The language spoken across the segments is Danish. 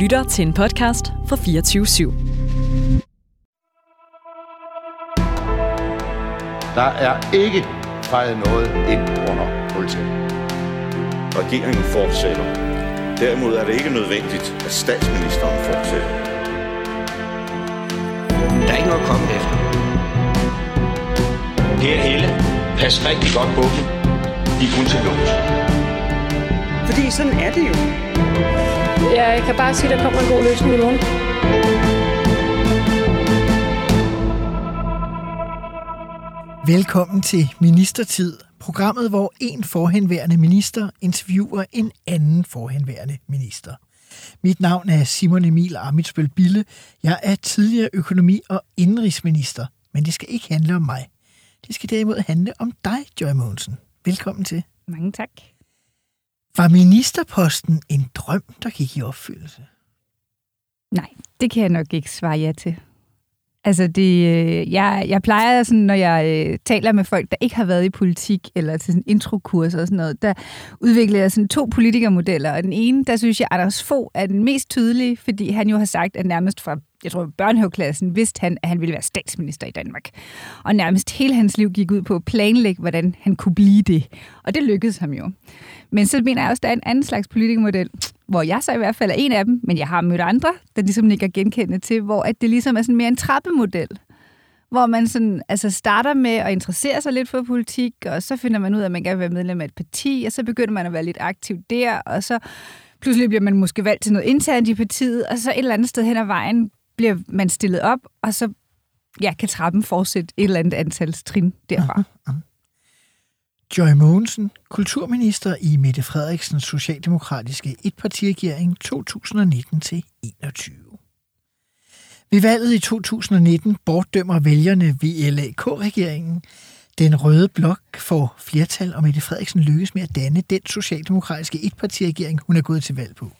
lytter til en podcast fra 24 /7. Der er ikke fejret noget ind under politiet. Regeringen fortsætter. Derimod er det ikke nødvendigt, at statsministeren fortsætter. Der er ikke noget at komme efter. Per Helle, pas rigtig godt på dem. De er kun til lås. Fordi sådan er det jo. Jeg kan bare sige, at der kommer en god løsning i morgen. Velkommen til Ministertid, programmet, hvor en forhenværende minister interviewer en anden forhenværende minister. Mit navn er Simon Emil Amitsbøl Bille. Jeg er tidligere økonomi- og indrigsminister, men det skal ikke handle om mig. Det skal derimod handle om dig, Joy Mogensen. Velkommen til. Mange tak. Var ministerposten en drøm, der gik i opfyldelse? Nej, det kan jeg nok ikke svare ja til. Altså, det, øh, jeg, jeg plejer sådan, når jeg øh, taler med folk, der ikke har været i politik, eller til sådan introkurs og sådan noget, der udvikler jeg sådan to politikermodeller. Og den ene, der synes jeg, Anders Fogh er den mest tydelige, fordi han jo har sagt, at nærmest fra jeg tror, børnehaveklassen vidste han, at han ville være statsminister i Danmark. Og nærmest hele hans liv gik ud på at planlægge, hvordan han kunne blive det. Og det lykkedes ham jo. Men så mener jeg også, at der er en anden slags politikermodel, hvor jeg så i hvert fald er en af dem, men jeg har mødt andre, der ligesom ikke er genkendende til, hvor at det ligesom er sådan mere en trappemodel hvor man sådan, altså starter med at interessere sig lidt for politik, og så finder man ud af, at man gerne vil være medlem af et parti, og så begynder man at være lidt aktiv der, og så pludselig bliver man måske valgt til noget internt i partiet, og så et eller andet sted hen ad vejen bliver man stillet op, og så ja, kan trappen fortsætte et eller andet antal trin derfra. Aha, aha. Joy Mogensen, kulturminister i Mette Frederiksens socialdemokratiske etpartiregering 2019-21. Ved valget i 2019 bortdømmer vælgerne VLAK-regeringen. Den røde blok får flertal, og Mette Frederiksen lykkes med at danne den socialdemokratiske etpartiregering, hun er gået til valg på.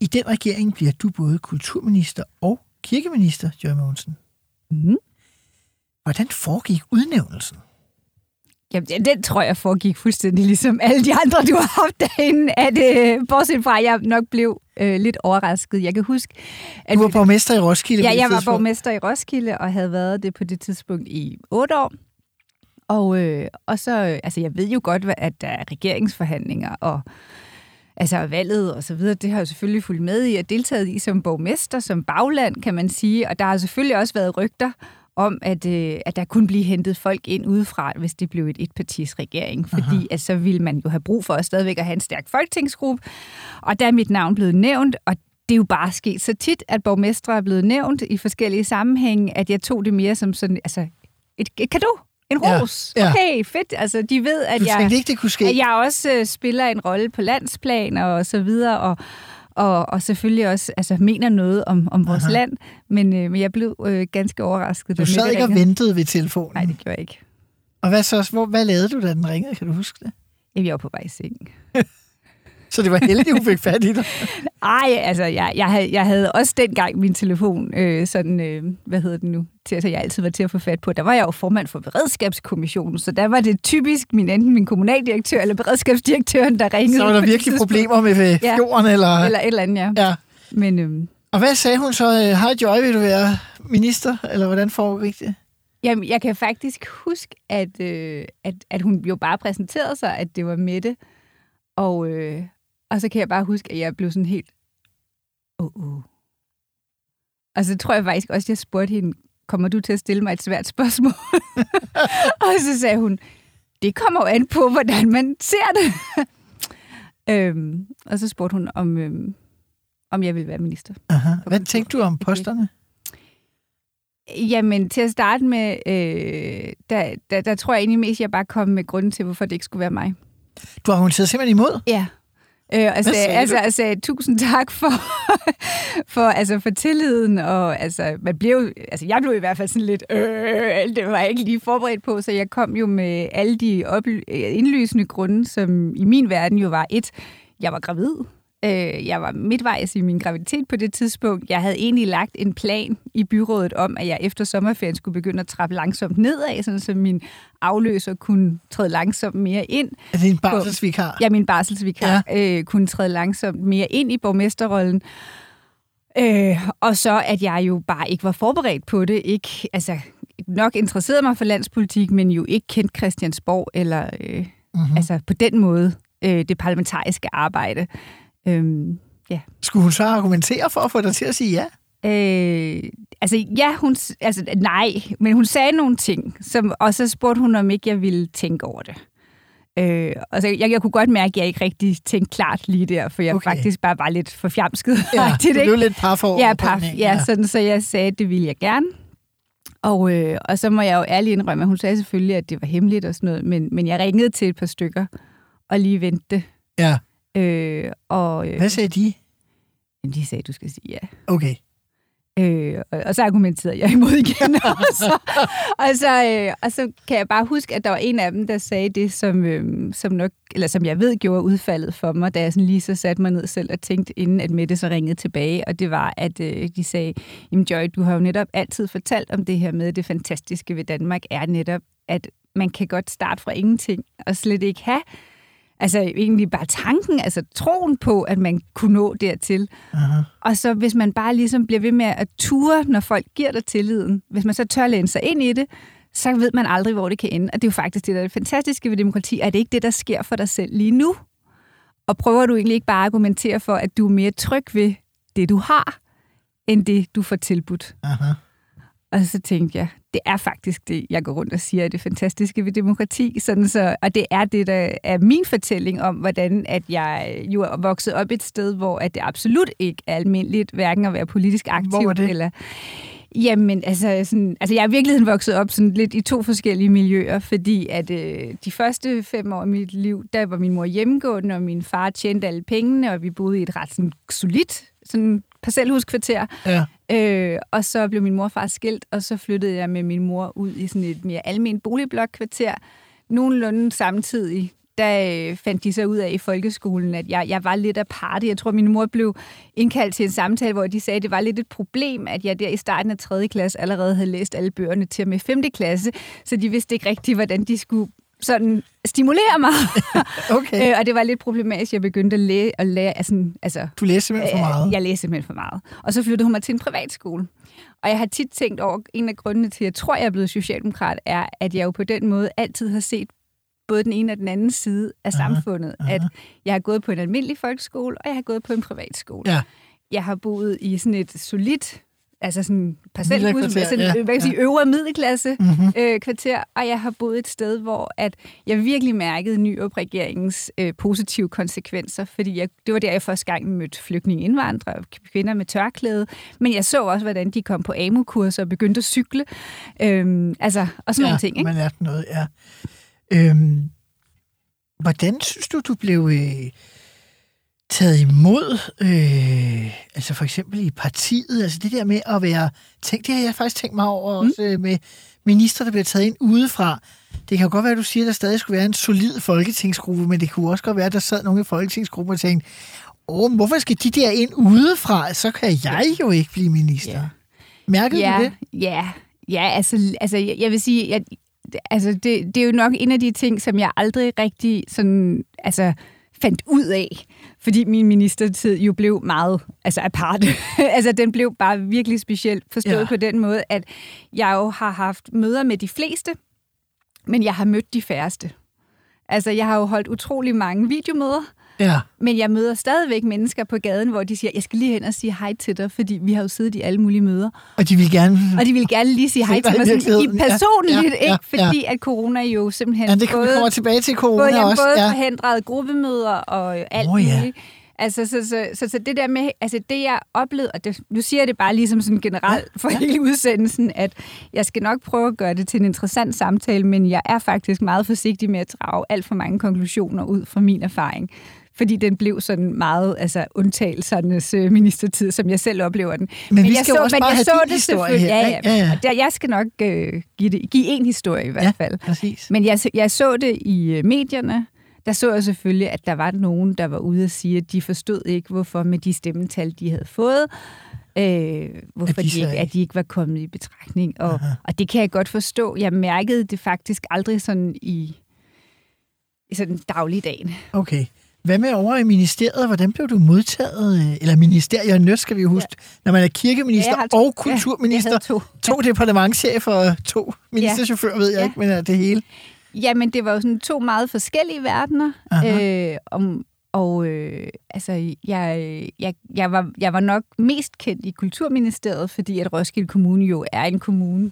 I den regering bliver du både kulturminister og kirkeminister, Joy Mogensen. Mm. Hvordan foregik udnævnelsen? Jamen, den tror jeg foregik fuldstændig ligesom alle de andre, du har haft derinde. At, øh, bortset fra, at jeg nok blev øh, lidt overrasket. Jeg kan huske... At du var borgmester i Roskilde? Ja, jeg var borgmester i Roskilde, og havde været det på det tidspunkt i otte år. Og, øh, og så, altså jeg ved jo godt, at der er regeringsforhandlinger, og altså valget og så videre, det har jeg selvfølgelig fulgt med i og deltaget i som borgmester, som bagland, kan man sige. Og der har selvfølgelig også været rygter om, at, øh, at der kunne blive hentet folk ind udefra, hvis det blev et etpartis regering, fordi at så ville man jo have brug for at stadigvæk at have en stærk folketingsgruppe. Og der er mit navn blevet nævnt, og det er jo bare sket så tit, at borgmestre er blevet nævnt i forskellige sammenhænge, at jeg tog det mere som sådan, altså et, et kado. En ros. Ja, ja. Okay, fedt. Altså, de ved, at, jeg, ikke, det kunne ske. at jeg også øh, spiller en rolle på landsplan og så videre, og, og, og selvfølgelig også altså, mener noget om, om vores Aha. land, men, øh, men jeg blev øh, ganske overrasket. Du sad ikke og ventede ved telefonen? Nej, det gjorde jeg ikke. Og hvad, så, hvor, hvad lavede du, da den ringede? Kan du huske det? Jamen, jeg var på vej i seng. Så det var heldigt, hun fik fat i dig? Ej, altså, jeg, jeg, havde, jeg havde også dengang min telefon, øh, sådan, øh, hvad hedder det nu, til, altså, jeg altid var til at få fat på. Der var jeg jo formand for beredskabskommissionen, så der var det typisk min, enten min kommunaldirektør eller beredskabsdirektøren, der ringede. Så var der virkelig problemer med fjorden? Ja, eller... eller et eller andet, ja. ja. Men, øh, Og hvad sagde hun så? Hej Joy, vil du være minister? Eller hvordan foregik det? Jamen, jeg kan faktisk huske, at, øh, at, at hun jo bare præsenterede sig, at det var Mette. Og, øh, og så kan jeg bare huske, at jeg blev sådan helt... Oh, oh. Og så tror jeg faktisk også, at jeg spurgte hende, kommer du til at stille mig et svært spørgsmål? og så sagde hun, det kommer jo an på, hvordan man ser det. øhm, og så spurgte hun, om, øhm, om jeg ville være minister. Aha. Hvad tænkte du om posterne? Jamen, til at starte med, øh, der, der, der tror jeg egentlig mest, at jeg bare kom med grunden til, hvorfor det ikke skulle være mig. Du har argumenteret simpelthen imod? Ja. Øh, og sagde, altså, altså, tusind tak for, for, altså, for tilliden, og altså, man blev, altså, jeg blev i hvert fald sådan lidt, øh, det var jeg ikke lige forberedt på, så jeg kom jo med alle de indlysende grunde, som i min verden jo var et, jeg var gravid, Øh, jeg var midtvejs i min graviditet på det tidspunkt. Jeg havde egentlig lagt en plan i byrådet om, at jeg efter sommerferien skulle begynde at trappe langsomt nedad, sådan så min afløser kunne træde langsomt mere ind. Er det en barselsvikar? Ja, min barselsvikar ja. øh, kunne træde langsomt mere ind i borgmesterrollen. Øh, og så, at jeg jo bare ikke var forberedt på det. Ikke, altså, nok interesserede mig for landspolitik, men jo ikke kendt Christiansborg, eller øh, mm-hmm. altså på den måde øh, det parlamentariske arbejde. Øhm, ja. Skulle hun så argumentere for at få dig til at sige ja? Øh, altså, ja, hun, altså, nej, men hun sagde nogle ting, som, og så spurgte hun, om ikke jeg ville tænke over det. Øh, altså, jeg, jeg kunne godt mærke, at jeg ikke rigtig tænkte klart lige der, for jeg okay. faktisk bare var lidt for fjamsket. Ja, du blev lidt par for Ja, par, ja, ja, sådan, så jeg sagde, at det ville jeg gerne. Og, øh, og så må jeg jo ærligt indrømme, at hun sagde selvfølgelig, at det var hemmeligt og sådan noget, men, men jeg ringede til et par stykker og lige ventede. Ja. Øh, og, øh, Hvad sagde de? Jamen, de sagde, at du skal sige ja. Okay. Øh, og, og så argumenterede jeg imod igen. og, så, og, så, øh, og så kan jeg bare huske, at der var en af dem, der sagde det, som, øh, som, nok, eller som jeg ved gjorde udfaldet for mig, da jeg sådan lige så satte mig ned selv og tænkte, inden at Mette så ringede tilbage. Og det var, at øh, de sagde, jamen Joy, du har jo netop altid fortalt om det her med, det fantastiske ved Danmark er netop, at man kan godt starte fra ingenting og slet ikke have Altså egentlig bare tanken, altså troen på, at man kunne nå dertil. Aha. Og så hvis man bare ligesom bliver ved med at ture, når folk giver dig tilliden, hvis man så tør læne sig ind i det, så ved man aldrig, hvor det kan ende. Og det er jo faktisk det, der er det fantastiske ved demokrati, at det ikke det, der sker for dig selv lige nu. Og prøver du egentlig ikke bare at argumentere for, at du er mere tryg ved det, du har, end det, du får tilbudt. Aha. Og så tænkte jeg, det er faktisk det, jeg går rundt og siger, er det fantastiske ved demokrati. Sådan så, og det er det, der er min fortælling om, hvordan at jeg jo er vokset op et sted, hvor at det absolut ikke er almindeligt, hverken at være politisk aktiv. Hvor det? Eller, Jamen, altså, sådan, altså jeg er i virkeligheden vokset op sådan lidt i to forskellige miljøer, fordi at øh, de første fem år af mit liv, der var min mor hjemmegående, og min far tjente alle pengene, og vi boede i et ret sådan, solidt sådan, parcelhuskvarter. Ja. Øh, og så blev min mor og far skilt, og så flyttede jeg med min mor ud i sådan et mere almindeligt boligblok-kvarter. Nogenlunde samtidig, der øh, fandt de så ud af i folkeskolen, at jeg, jeg var lidt af party. Jeg tror, min mor blev indkaldt til en samtale, hvor de sagde, at det var lidt et problem, at jeg der i starten af 3. klasse allerede havde læst alle bøgerne til og med 5. klasse, så de vidste ikke rigtigt, hvordan de skulle sådan stimulere mig. Okay. øh, og det var lidt problematisk, jeg begyndte at lære. At lære altså, altså, Du læste simpelthen for meget. Øh, Jeg læste simpelthen for meget. Og så flyttede hun mig til en privatskole. Og jeg har tit tænkt over, en af grundene til, at jeg tror, jeg er blevet socialdemokrat, er, at jeg jo på den måde altid har set både den ene og den anden side af Aha, samfundet. aha. At jeg har gået på en almindelig folkeskole, og jeg har gået på en privatskole. Ja. Jeg har boet i sådan et solidt altså sådan parcelhus Villakvarter, med sådan, ja, ja, hvad kan jeg sige, øvre middelklasse Mhm. øh, kvarter, og jeg har boet et sted, hvor at jeg virkelig mærkede Nyrup-regeringens øh, positive konsekvenser, fordi jeg, det var der, jeg første gang mødte flygtninge indvandrere, kvinder med tørklæde, men jeg så også, hvordan de kom på AMU-kurser og begyndte at cykle, øhm, altså, og sådan ja, nogle ting. Ikke? man lærte noget, ja. Øhm, hvordan synes du, du blev øh, taget imod, øh, altså for eksempel i partiet, altså det der med at være, tænk, det har jeg faktisk tænkt mig over mm. også øh, med minister, der bliver taget ind udefra. Det kan jo godt være, at du siger, at der stadig skulle være en solid folketingsgruppe, men det kunne også godt være, at der sad nogle i folketingsgruppen og tænkte, åh, hvorfor skal de der ind udefra? Så kan jeg jo ikke blive minister. Ja. Mærkede ja, du det? Ja, ja altså, altså jeg, jeg vil sige, at altså, det, det er jo nok en af de ting, som jeg aldrig rigtig sådan, altså, fandt ud af, fordi min ministertid jo blev meget altså apart. altså den blev bare virkelig specielt forstået ja. på den måde, at jeg jo har haft møder med de fleste, men jeg har mødt de færreste. Altså jeg har jo holdt utrolig mange videomøder, Ja. men jeg møder stadigvæk mennesker på gaden, hvor de siger, jeg skal lige hen og sige hej til dig, fordi vi har jo siddet i alle mulige møder. Og de vil gerne... Og de vil gerne lige sige hej til mig sådan, i. Ja, personligt, ja, ja, ikke? Fordi at corona jo simpelthen Ja, det kommer, kommer tilbage til corona både, også. både ja. forhindret gruppemøder og alt Åh, ja. Altså, så, så, så, så det der med, altså det jeg oplevede, og det, nu siger jeg det bare ligesom sådan generelt for hele udsendelsen, at jeg skal nok prøve at gøre det til en interessant samtale, men jeg er faktisk meget forsigtig med at drage alt for mange konklusioner ud fra min erfaring. Fordi den blev sådan meget altså, undtagelsernes øh, ministertid, som jeg selv oplever den. Men vi jeg skal jo også men bare jeg have så det historie selvfølgelig- her, Ja, ja. Ja, ja. Der, jeg skal nok øh, give, det, give en historie i hvert Ja, fald. præcis. Men jeg, jeg så det i øh, medierne. Der så jeg selvfølgelig, at der var nogen, der var ude og sige, at de forstod ikke, hvorfor med de stemmetal, de havde fået, øh, hvorfor At de de, så ikke, ikke- at de ikke var kommet i betragtning. Og, og det kan jeg godt forstå. Jeg mærkede det faktisk aldrig sådan i, i sådan dagligdagen. Okay. Hvad med over i ministeriet? Hvordan blev du modtaget? øh, Eller ministerierne, skal vi jo huske. Ja. Når man er kirkeminister Ja, to. og kulturminister. Ja, to. to departementchefer og to ministerchauffører, ved jeg Ja. ikke, men er det hele. Jamen, det var jo sådan to meget forskellige verdener. Øh, om, og øh, altså, jeg, jeg, jeg, var, jeg var nok mest kendt i Kulturministeriet, fordi at Roskilde Kommune jo er en kommune,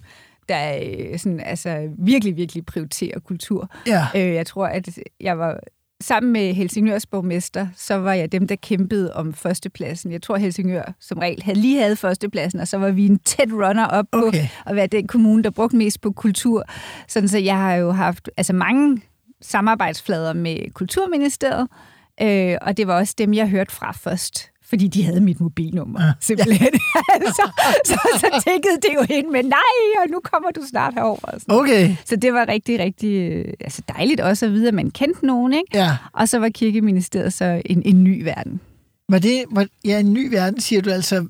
der øh, sådan, altså, virkelig, virkelig prioriterer kultur. Ja. Øh, jeg tror, at jeg var sammen med Helsingørs borgmester, så var jeg dem, der kæmpede om førstepladsen. Jeg tror, Helsingør som regel havde lige havde førstepladsen, og så var vi en tæt runner op på Okay. at være den kommune, der brugte mest på kultur. Sådan så jeg har jo haft altså mange samarbejdsflader med Kulturministeriet, øh, og det var også dem, jeg hørte fra først fordi de havde mit mobilnummer, Ah, ja. simpelthen. så, så, så tækkede det jo ind med, nej, og nu kommer du snart herover. Og sådan. Okay. Så det var rigtig, rigtig øh, altså dejligt også at vide, at man kendte nogen. Ikke? Ja. Og så var kirkeministeriet så en, en ny verden. Var det, var, ja, en ny verden, siger du altså.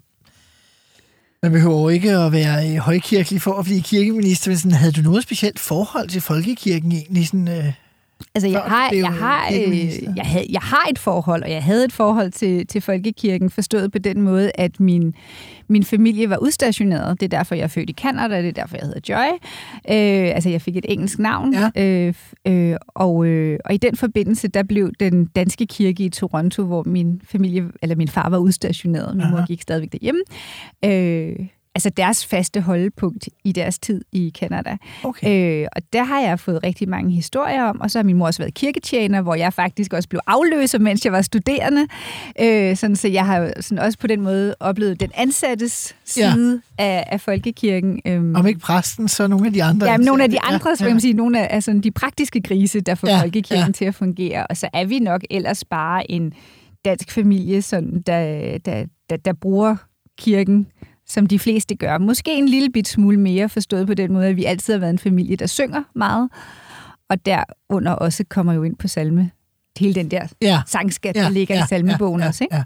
Man behøver ikke at være øh, højkirkelig for at blive kirkeminister, men sådan, havde du noget specielt forhold til folkekirken egentlig? Sådan, øh, Altså, jeg har, jeg, har, øh, jeg, havde, jeg har et forhold, og jeg havde et forhold til, til folkekirken, forstået på den måde, at min, min familie var udstationeret. Det er derfor, jeg er født i Canada, det er derfor, jeg hedder Joy. Øh, altså, jeg fik et engelsk navn. Ja. Øh, øh, og, øh, og i den forbindelse, der blev den danske kirke i Toronto, hvor min familie, eller min far var udstationeret. Min mor gik stadigvæk derhjemme. Øh, altså deres faste holdepunkt i deres tid i Canada. okay. Øh, og der har jeg fået rigtig mange historier om, og så har min mor også været kirketjener, hvor jeg faktisk også blev afløser, mens jeg var studerende. Øh, sådan, så jeg har sådan også på den måde oplevet den ansattes Ja. side af, af folkekirken. Øhm, Om ikke præsten, så nogle af de andre. Ja, nogle af de Ja, andre, ja, ja. ja. man sige, nogle af, sådan de praktiske grise, der får Ja, ja, folkekirken ja. ja. til at fungere. Og så er vi nok ellers bare en dansk familie, sådan, der, der, der, der bruger kirken, som de fleste gør. Måske en lille bit smule mere forstået på den måde, at vi altid har været en familie, der synger meget. Og derunder også kommer jo ind på salme. Hele den der Ja. sangskat, Ja, der ligger ja, i salmebogen ja, ja, også. Ikke? Ja.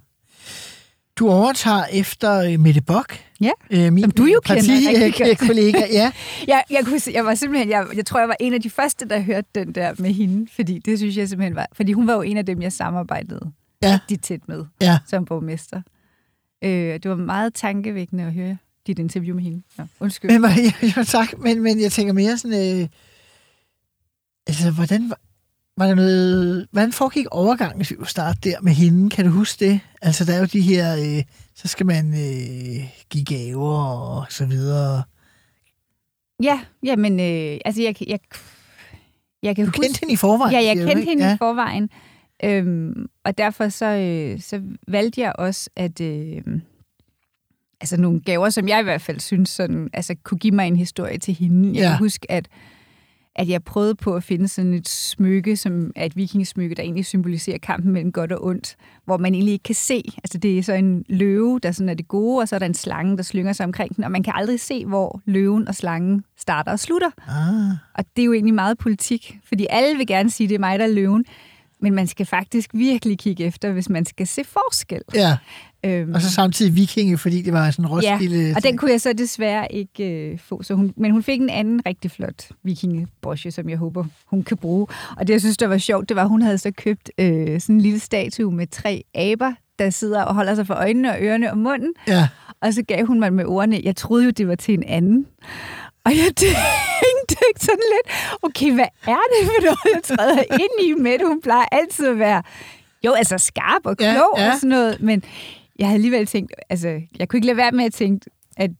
Du overtager efter øh, Mette Bock, Ja. øh, min Som du jo kender rigtig godt. kollega. Ja, Jeg, jeg, kunne, jeg var simpelthen, jeg, jeg tror, jeg var en af de første, der hørte den der med hende, fordi det synes jeg simpelthen var, fordi hun var jo en af dem, jeg samarbejdede Ja. rigtig tæt med ja. som borgmester. Øh, det var meget tankevækkende at høre dit interview med hende. Nå, undskyld. Men, ja, ja, tak, men, men jeg tænker mere sådan, øh, altså, hvordan var, var der noget, hvordan foregik overgangen, hvis vi kunne starte der med hende? Kan du huske det? Altså, der er jo de her, øh, så skal man øh, give gaver og så videre. Ja, jamen, øh, altså jeg, jeg, jeg kan Du huske... kendte hende i forvejen? Ja, jeg kendte hende ja. i forvejen. Øhm, og derfor så, øh, så valgte jeg også, at øh, altså nogle gaver, som jeg i hvert fald synes sådan, altså, kunne give mig en historie til hende. Jeg Ja. kan huske, at, at jeg prøvede på at finde sådan et smykke, som er et vikingesmykke, der egentlig symboliserer kampen mellem godt og ondt, hvor man egentlig ikke kan se. Altså det er så en løve, der sådan er det gode, og så er der en slange, der slynger sig omkring den, og man kan aldrig se, hvor løven og slangen starter og slutter. Ah, Og det er jo egentlig meget politik, fordi alle vil gerne sige, at det er mig, der er løven. Men man skal faktisk virkelig kigge efter, hvis man skal se forskel. ja, Øhm, og så samtidig vikinge, fordi det var sådan en Roskilde... og den kunne jeg så desværre ikke øh, få. Så hun, men hun fik en anden rigtig flot vikingebroche, som jeg håber, hun kan bruge. Og det, jeg synes, der var sjovt, det var, at hun havde så købt øh, sådan en lille statue med tre aber, der sidder og holder sig for øjnene og ørerne og munden. Ja, Og så gav hun mig med ordene, jeg troede jo, det var til en anden. Og jeg tænkte sådan lidt, okay, hvad er det for noget, jeg træder ind i med? Hun plejer altid at være, jo, altså skarp og Ja, klog ja. og sådan noget, men jeg havde alligevel tænkt, altså, jeg kunne ikke lade være med at tænke, at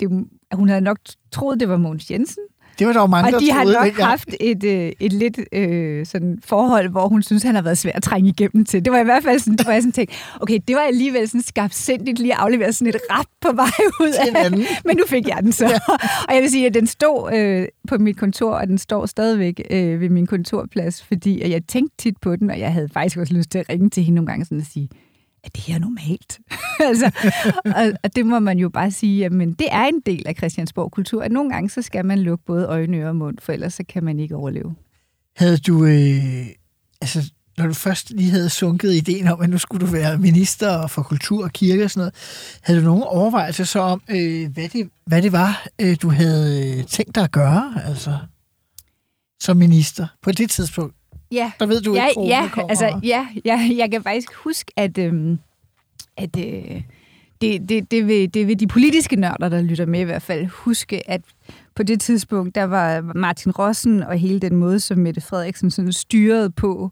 det, at hun havde nok troet, det var Mogens Jensen. Det var der jo mange, Og der de har nok dengang. haft et, øh, et lidt øh, sådan forhold, hvor hun synes, han har været svær at trænge igennem til. Det var i hvert fald sådan, hvor jeg sådan tænkte, okay, det var alligevel sådan skarpsindigt lige at aflevere sådan et rap på vej ud af. Men nu fik jeg den så. og jeg vil sige, at den stod øh, på mit kontor, og den står stadigvæk øh, ved min kontorplads, fordi at jeg tænkte tit på den, og jeg havde faktisk også lyst til at ringe til hende nogle gange sådan at sige, er det her normalt? altså, og, og det må man jo bare sige, men det er en del af Christiansborg kultur, at nogle gange så skal man lukke både øjne, øre og mund, for ellers så kan man ikke overleve. Havde du, øh, altså, når du først lige havde sunket ideen om, at nu skulle du være minister for kultur og kirke og sådan noget, havde du nogen overvejelser så om, øh, hvad, det, hvad det var, øh, du havde øh, tænkt dig at gøre, altså, som minister på det tidspunkt? Ja. Der ved du ja, ikke, corona ja, kommer. altså, ja, ja, jeg kan faktisk huske, at, øhm, at øh, det, det, det, vil, det vil de politiske nørder, der lytter med i hvert fald, huske, at på det tidspunkt, der var Martin Rossen og hele den måde, som Mette Frederiksen sådan styrede på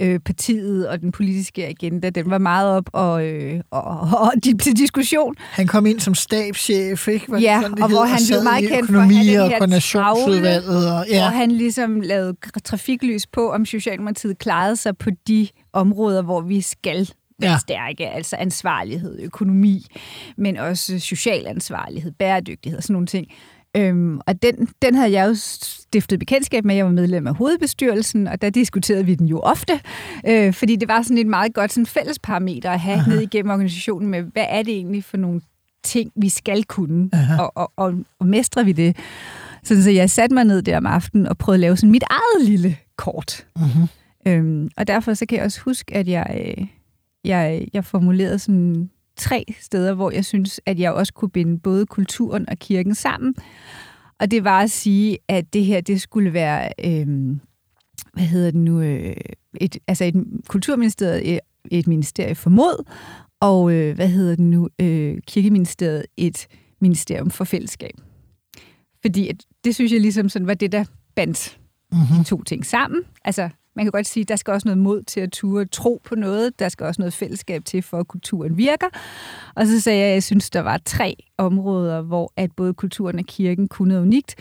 øh, partiet og den politiske agenda, den var meget op og, øh, og, og til diskussion. Han kom ind som stabschef, ikke? Det Ja, sådan, det og hed, hvor han blev meget kendt for at den og her koordinationsudvalget. Og, ja. ja. hvor han ligesom lavede trafiklys på, om Socialdemokratiet klarede sig på de områder, hvor vi skal være Ja. stærke, altså ansvarlighed, økonomi, men også social ansvarlighed, bæredygtighed og sådan nogle ting. Øhm, og den, den havde jeg jo stiftet bekendtskab med. Jeg var medlem af hovedbestyrelsen, og der diskuterede vi den jo ofte, øh, fordi det var sådan et meget godt sådan fælles parameter at have ned igennem organisationen med, hvad er det egentlig for nogle ting, vi skal kunne, og, og, og, og mestrer vi det? Sådan, så jeg satte mig ned der om aftenen og prøvede at lave sådan mit eget lille kort. Mm-hmm. Øhm, og derfor så kan jeg også huske, at jeg, øh, jeg, jeg formulerede sådan tre steder, hvor jeg synes, at jeg også kunne binde både kulturen og kirken sammen. Og det var at sige, at det her, det skulle være, øhm, hvad hedder det nu, øh, et, altså et kulturministeriet, et, et ministerie for mod, og øh, hvad hedder det nu, øh, kirkeministeriet, et ministerium for fællesskab. Fordi at, det synes jeg ligesom sådan var det, der bandt Mm-hmm. de to ting sammen. Altså, man kan godt sige, at der skal også noget mod til at ture tro på noget. Der skal også noget fællesskab til, for at kulturen virker. Og så sagde jeg, at jeg synes, der var tre områder, hvor at både kulturen og kirken kunne noget unikt.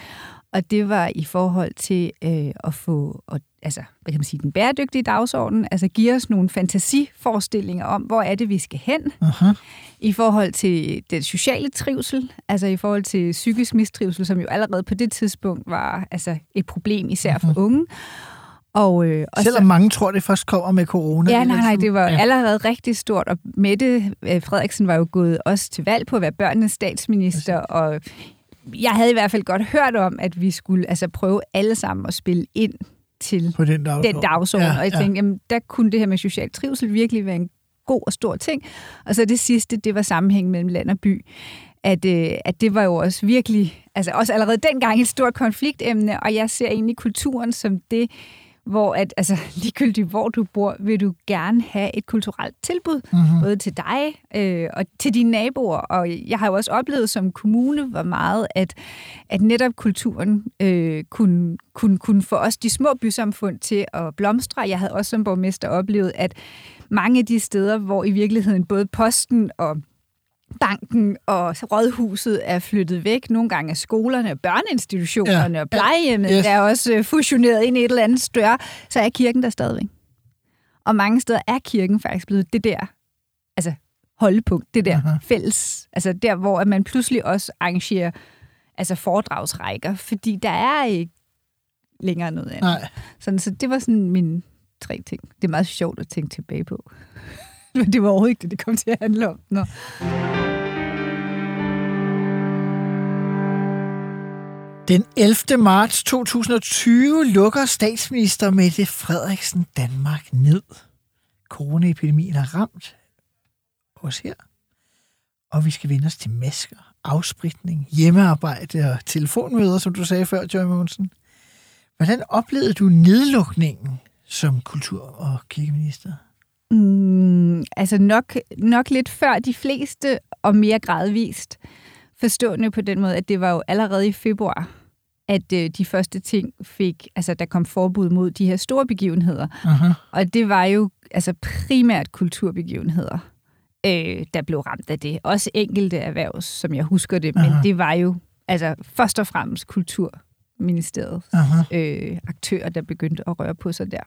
Og det var i forhold til øh, at få, og, altså, hvad kan man sige, den bæredygtige dagsorden, altså give os nogle fantasiforestillinger om, hvor er det, vi skal hen, Uh-huh. i forhold til den sociale trivsel, altså i forhold til psykisk mistrivsel, som jo allerede på det tidspunkt var altså et problem, især for unge. Og, øh, og Selvom mange tror, det først kommer med corona. Ja, nej, nej, det var ja. ja. allerede rigtig stort, og Mette øh, Frederiksen var jo gået også til valg på at være børnenes statsminister, og jeg havde i hvert fald godt hørt om, at vi skulle altså prøve alle sammen at spille ind til på den dagsorden. den dagsorden, ja, og jeg ja. tænkte, jamen, der kunne det her med social trivsel virkelig være en god og stor ting. Og så det sidste, det var sammenhæng mellem land og by. At, øh, at det var jo også virkelig, altså også allerede dengang et stort konfliktemne, og jeg ser egentlig kulturen som det, hvor at, altså ligegyldigt hvor du bor, vil du gerne have et kulturelt tilbud, Mhm. både til dig øh, og til dine naboer. Og jeg har jo også oplevet som kommune, hvor meget, at, at netop kulturen øh, kunne, kunne, kunne få os de små bysamfund til at blomstre. Jeg havde også som borgmester oplevet, at mange af de steder, hvor i virkeligheden både posten og banken og rådhuset er flyttet væk. Nogle gange er skolerne og børneinstitutionerne Ja. og plejehjemmet Yes. er også øh, fusioneret ind i et eller andet større. Så er kirken der stadigvæk. Og mange steder er kirken faktisk blevet det der altså holdepunkt, det der Aha. fælles, altså der, hvor at man pludselig også arrangerer altså foredragsrækker, fordi der er ikke længere noget andet. Nej. Sådan, så det var sådan mine tre ting. Det er meget sjovt at tænke tilbage på. Men det var overhovedet ikke det, det kom til at handle om. Nå. Den 11. marts 2020 lukker statsminister Mette Frederiksen Danmark ned. Coronaepidemien har ramt os her, og vi skal vende os til masker, afspritning, hjemmearbejde og telefonmøder, som du sagde før, Joy Mogensen. Hvordan oplevede du nedlukningen som kultur- og kirkeminister? Mm, altså nok, nok lidt før de fleste, og mere gradvist. Forstående på den måde, at det var jo allerede i februar, at øh, de første ting fik, altså der kom forbud mod de her store begivenheder. Aha. Og det var jo altså primært kulturbegivenheder, øh, der blev ramt af det. Også enkelte erhverv, som jeg husker det, men Aha. det var jo altså først og fremmest Kulturministeriet øh, aktører, der begyndte at røre på sig der.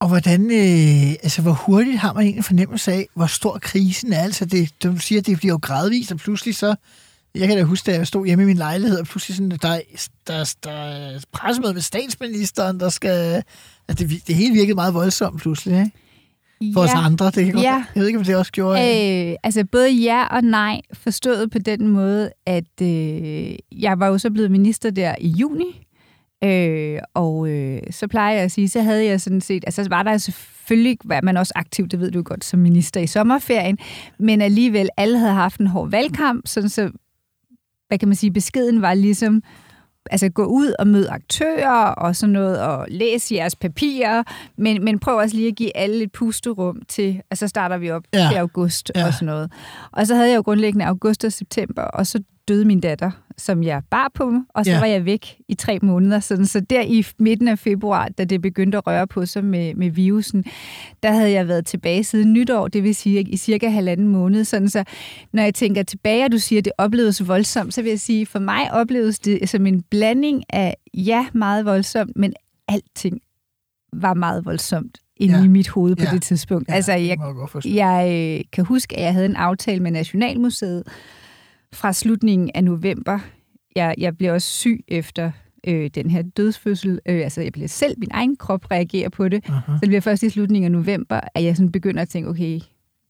Og hvordan, øh, altså hvor hurtigt har man egentlig en fornemmelse af, hvor stor krisen er? Altså det, du siger, det bliver jo gradvist, og pludselig så, jeg kan da huske, da jeg stod hjemme i min lejlighed, og pludselig sådan, der, er- der, der er pressemøde med statsministeren, der skal, at det, det hele virkede meget voldsomt pludselig, ikke? For ja. os andre, det kan godt, Ja. jeg ved ikke, om det også gjorde. Øh, Øh, altså både ja og nej, forstået på den måde, at øh, jeg var jo så blevet minister der i juni, øh, og øh, så plejer jeg at sige, så havde jeg sådan set, altså var der selvfølgelig, var man også aktiv, det ved du godt, som minister i sommerferien, men alligevel, alle havde haft en hård valgkamp, sådan så, hvad kan man sige, beskeden var ligesom, altså gå ud og møde aktører og sådan noget, og læse jeres papirer, men, men prøv også lige at give alle et pusterum til, og så starter vi op Ja. i august ja. og sådan noget. Og så havde jeg jo grundlæggende august og september, og så døde min datter, som jeg bar på, og så Ja. var jeg væk i tre måneder. Sådan, så der i midten af februar, da det begyndte at røre på sig med, med virusen, der havde jeg været tilbage siden nytår, det vil sige i cirka halvanden måned. Sådan, så når jeg tænker tilbage, og du siger, at det opleves voldsomt, så vil jeg sige, for mig opleves det som en blanding af, ja, meget voldsomt, men alting var meget voldsomt inde Ja. i mit hoved på Ja. det tidspunkt. Ja, altså, jeg, jeg jeg øh, kan huske, at jeg havde en aftale med Nationalmuseet fra slutningen af november. Jeg, jeg blev også syg efter øh, den her dødsfødsel. Øh, altså, jeg blev selv, min egen krop reagerer på det. Uh-huh. Så det bliver først i slutningen af november, at jeg sådan begynder at tænke, okay,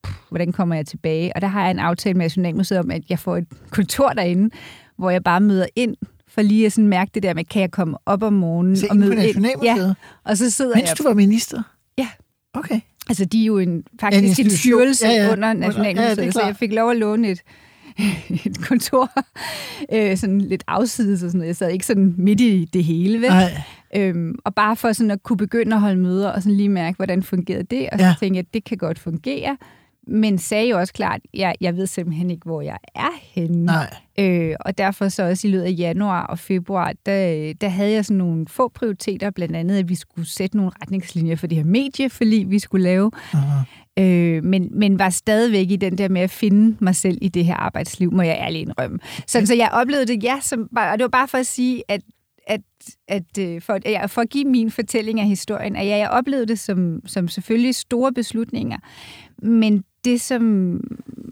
pff, hvordan kommer jeg tilbage? Og der har jeg en aftale med Nationalmuseet om, at jeg får et kontor derinde, hvor jeg bare møder ind, for lige at sådan mærke det der med, kan jeg komme op om morgenen Se og møde ind? Ja, og så sidder Mens jeg... du var minister? Ja. Okay. Altså, de er jo en, faktisk en, en styrelse Ja, ja, under Nationalmuseet, ja, så jeg fik lov at låne et, et kontor, øh, sådan lidt afsides og sådan noget. Jeg sad ikke sådan midt i det hele, vel? Øhm, og bare for sådan at kunne begynde at holde møder og sådan lige mærke, hvordan fungerede det, og så Ja. tænkte jeg, at det kan godt fungere. Men sagde jo også klart, at jeg, jeg ved simpelthen ikke, hvor jeg er henne. Nej. Øh, og derfor så også i løbet af januar og februar, der, der havde jeg sådan nogle få prioriteter, blandt andet, at vi skulle sætte nogle retningslinjer for det her medieforlig, vi skulle lave. Uh-huh. Øh, men, men var stadigvæk i den der med at finde mig selv i det her arbejdsliv, må jeg ærligt indrømme. Så, så jeg oplevede det, ja, som, og det var bare for at sige, at at, at øh, for, at for at give min fortælling af historien, at ja, jeg oplevede det som, som selvfølgelig store beslutninger, men det, som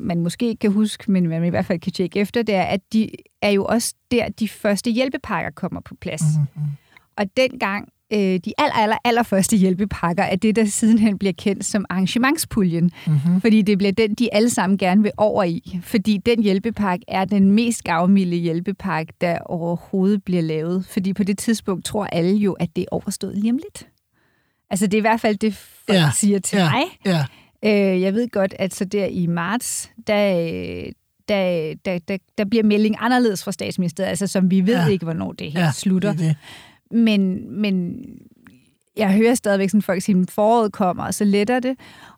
man måske ikke kan huske, men man i hvert fald kan tjekke efter, det er, at de er jo også der, de første hjælpepakker kommer på plads. Mhm. Og dengang, øh, de aller, aller, aller første hjælpepakker, er det, der sidenhen bliver kendt som arrangementspuljen. Mhm. Fordi det bliver den, de alle sammen gerne vil over i. Fordi den hjælpepakke er den mest gavmilde hjælpepakke, der overhovedet bliver lavet. Fordi på det tidspunkt tror alle jo, at det er overstået lige om lidt. Altså det er i hvert fald det, folk Ja, ja, siger til ja, mig. Ja. Øh, jeg ved godt, at så der i marts, der, der, der, der, der bliver melding anderledes fra statsministeriet, altså som vi ved Ja. ikke, hvornår det her Ja, slutter. det det. Men, men jeg hører stadigvæk sådan folk sige, at foråret kommer, og så letter det.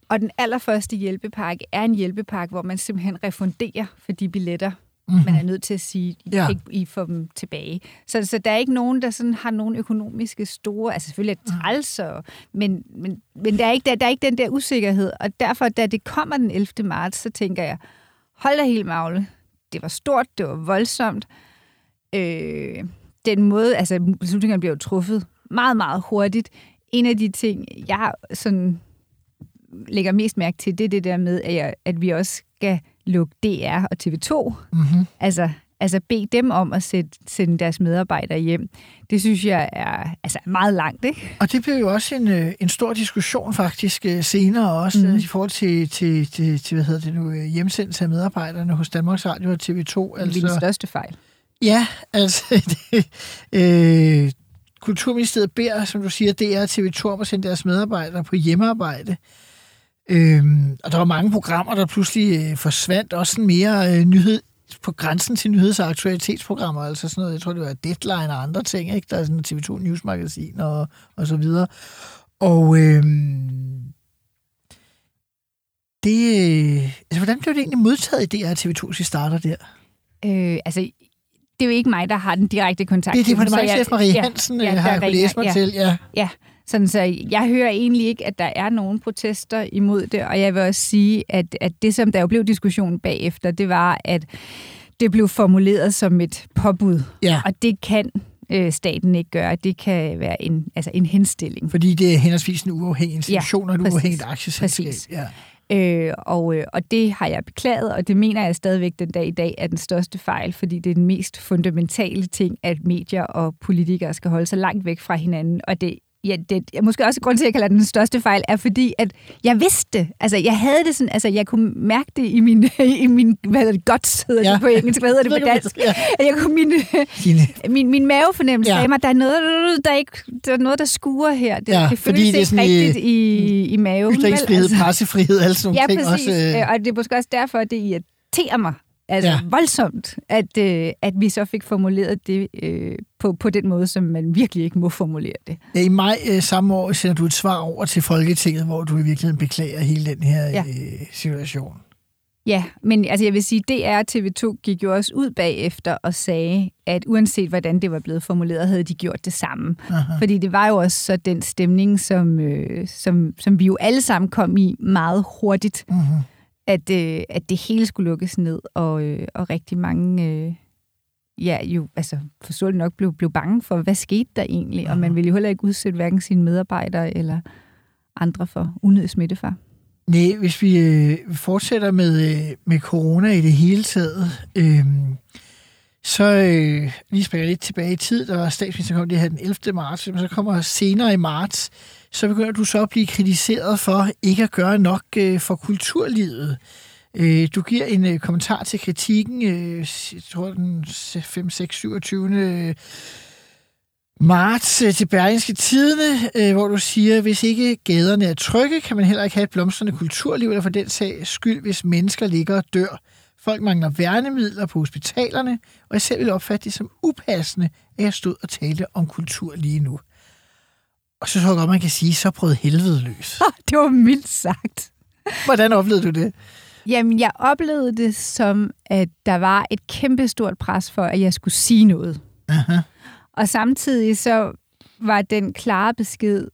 Og den allerførste hjælpepakke er en hjælpepakke, hvor man simpelthen refunderer for de billetter, mm-hmm. man er nødt til at sige, I, Ja. ikke, I får dem tilbage. Så, så der er ikke nogen, der sådan har nogle økonomiske store, altså selvfølgelig er træls, og, men, men, men der, er ikke, der, der er ikke den der usikkerhed. Og derfor, da det kommer den 11. marts, så tænker jeg, hold da helt magle. Det var stort, det var voldsomt. Øh, den måde, altså beslutningerne bliver jo truffet meget, meget hurtigt. En af de ting, jeg sådan lægger mest mærke til, det er det der med, at, jeg, at vi også skal lukke DR og TV2. Mm-hmm. Altså, altså bede dem om at sætte, sende deres medarbejdere hjem. Det synes jeg er altså, meget langt, ikke? Og det blev jo også en, øh, en stor diskussion faktisk øh, senere også mm. I forhold til, til, til, til, hvad hedder det nu, hjemsendelse af medarbejderne hos Danmarks Radio og TV2. Altså, det er Altså, den største fejl ja, altså det, øh, Kulturministeriet beder, som du siger, DR og TV2 om at sende deres medarbejdere på hjemmearbejde. Øhm, og der var mange programmer, der pludselig øh, forsvandt. Også sådan mere øh, nyhed, på grænsen til nyheds- og aktualitetsprogrammer, altså sådan noget, jeg tror, det var Deadline og andre ting, ikke? Der er sådan TV2 Newsmagasin og, og så videre. Og øhm, det, øh, altså, hvordan blev det egentlig modtaget i DR TV2's starter der? Øh, altså, det er jo ikke mig, der har den direkte kontakt. Det er departementchef Marie ja, Hansen, ja, ja, har jeg ringer- læse mig ja. til. Ja. Ja, sådan så jeg hører egentlig ikke, at der er nogen protester imod det, og jeg vil også sige, at, at det, som der jo blev diskussionen bagefter, det var, at det blev formuleret som et påbud, ja, og det kan øh, staten ikke gøre. Det kan være en, altså en henstilling. fordi det er henholdsvis en uafhængig institution og et uafhængigt aktieselskab. Præcis. Ja. Øh, og, øh, og det har jeg beklaget, og det mener jeg stadigvæk den dag i dag er den største fejl, fordi det er den mest fundamentale ting, at medier og politikere skal holde sig langt væk fra hinanden. Og det, ja, det måske også grund til, at jeg kalder den den største fejl, er fordi, at jeg vidste det. Altså, jeg havde det sådan, altså, jeg kunne mærke det i min, i min hvad hedder det, guts hedder Ja. det på engelsk, hvad hedder det på ikke, dansk? det- At Jeg kunne, min, Dine, min, min mavefornemmelse Ja. ja. sagde mig, der er noget, der, ikke, der, er noget, der skuer her. Det, Ja, det føles det er ikke sådan i- rigtigt i, i maven. vel? ytringsfrihed, Altså- pressefrihed, alle sådan nogle Ja, ting. præcis. Også, øh... Og det er måske også derfor, at det irriterer mig, Altså Ja. voldsomt, at, øh, at vi så fik formuleret det øh, på, på den måde, som man virkelig ikke må formulere det. I maj øh, samme år sender du et svar over til Folketinget, hvor du i virkeligheden beklager hele den her Ja. øh, situation. Ja, men altså jeg vil sige, DR og TV2 gik jo også ud bagefter og sagde, at uanset hvordan det var blevet formuleret, havde de gjort det samme. Aha. Fordi det var jo også så den stemning, som, øh, som, som vi jo alle sammen kom i meget hurtigt, Mm-hmm. At, øh, at det hele skulle lukkes ned, og, øh, og rigtig mange... Øh, ja, jo, altså forståeligt nok blev, blev bange for, hvad skete der egentlig? Og man ville jo heller ikke udsætte hverken sine medarbejdere eller andre for unødig smittefar. Nej, hvis vi øh, fortsætter med, øh, med corona i det hele taget, øh, så øh, lige springer lidt tilbage i tid, der var statsministeren kom det her den 11. marts, men så kommer senere i marts, så begynder du så at blive kritiseret for ikke at gøre nok øh, for kulturlivet. Øh, du giver en øh, kommentar til kritikken, øh, jeg tror den 5, 6, 27 marts øh, til Berlingske Tidene, øh, hvor du siger, hvis ikke gaderne er trygge, kan man heller ikke have et blomstrende kulturliv, eller for den sag skyld, hvis mennesker ligger og dør. Folk mangler værnemidler på hospitalerne, og jeg selv vil opfatte det som upassende, at jeg stod og talte om kultur lige nu. Og så tror jeg godt, man kan sige, så brød helvede løs. det var mildt sagt. Hvordan oplevede du det? Jamen, jeg oplevede det som, at der var et kæmpestort pres for, at jeg skulle sige noget. Aha. Og samtidig så var den klare besked,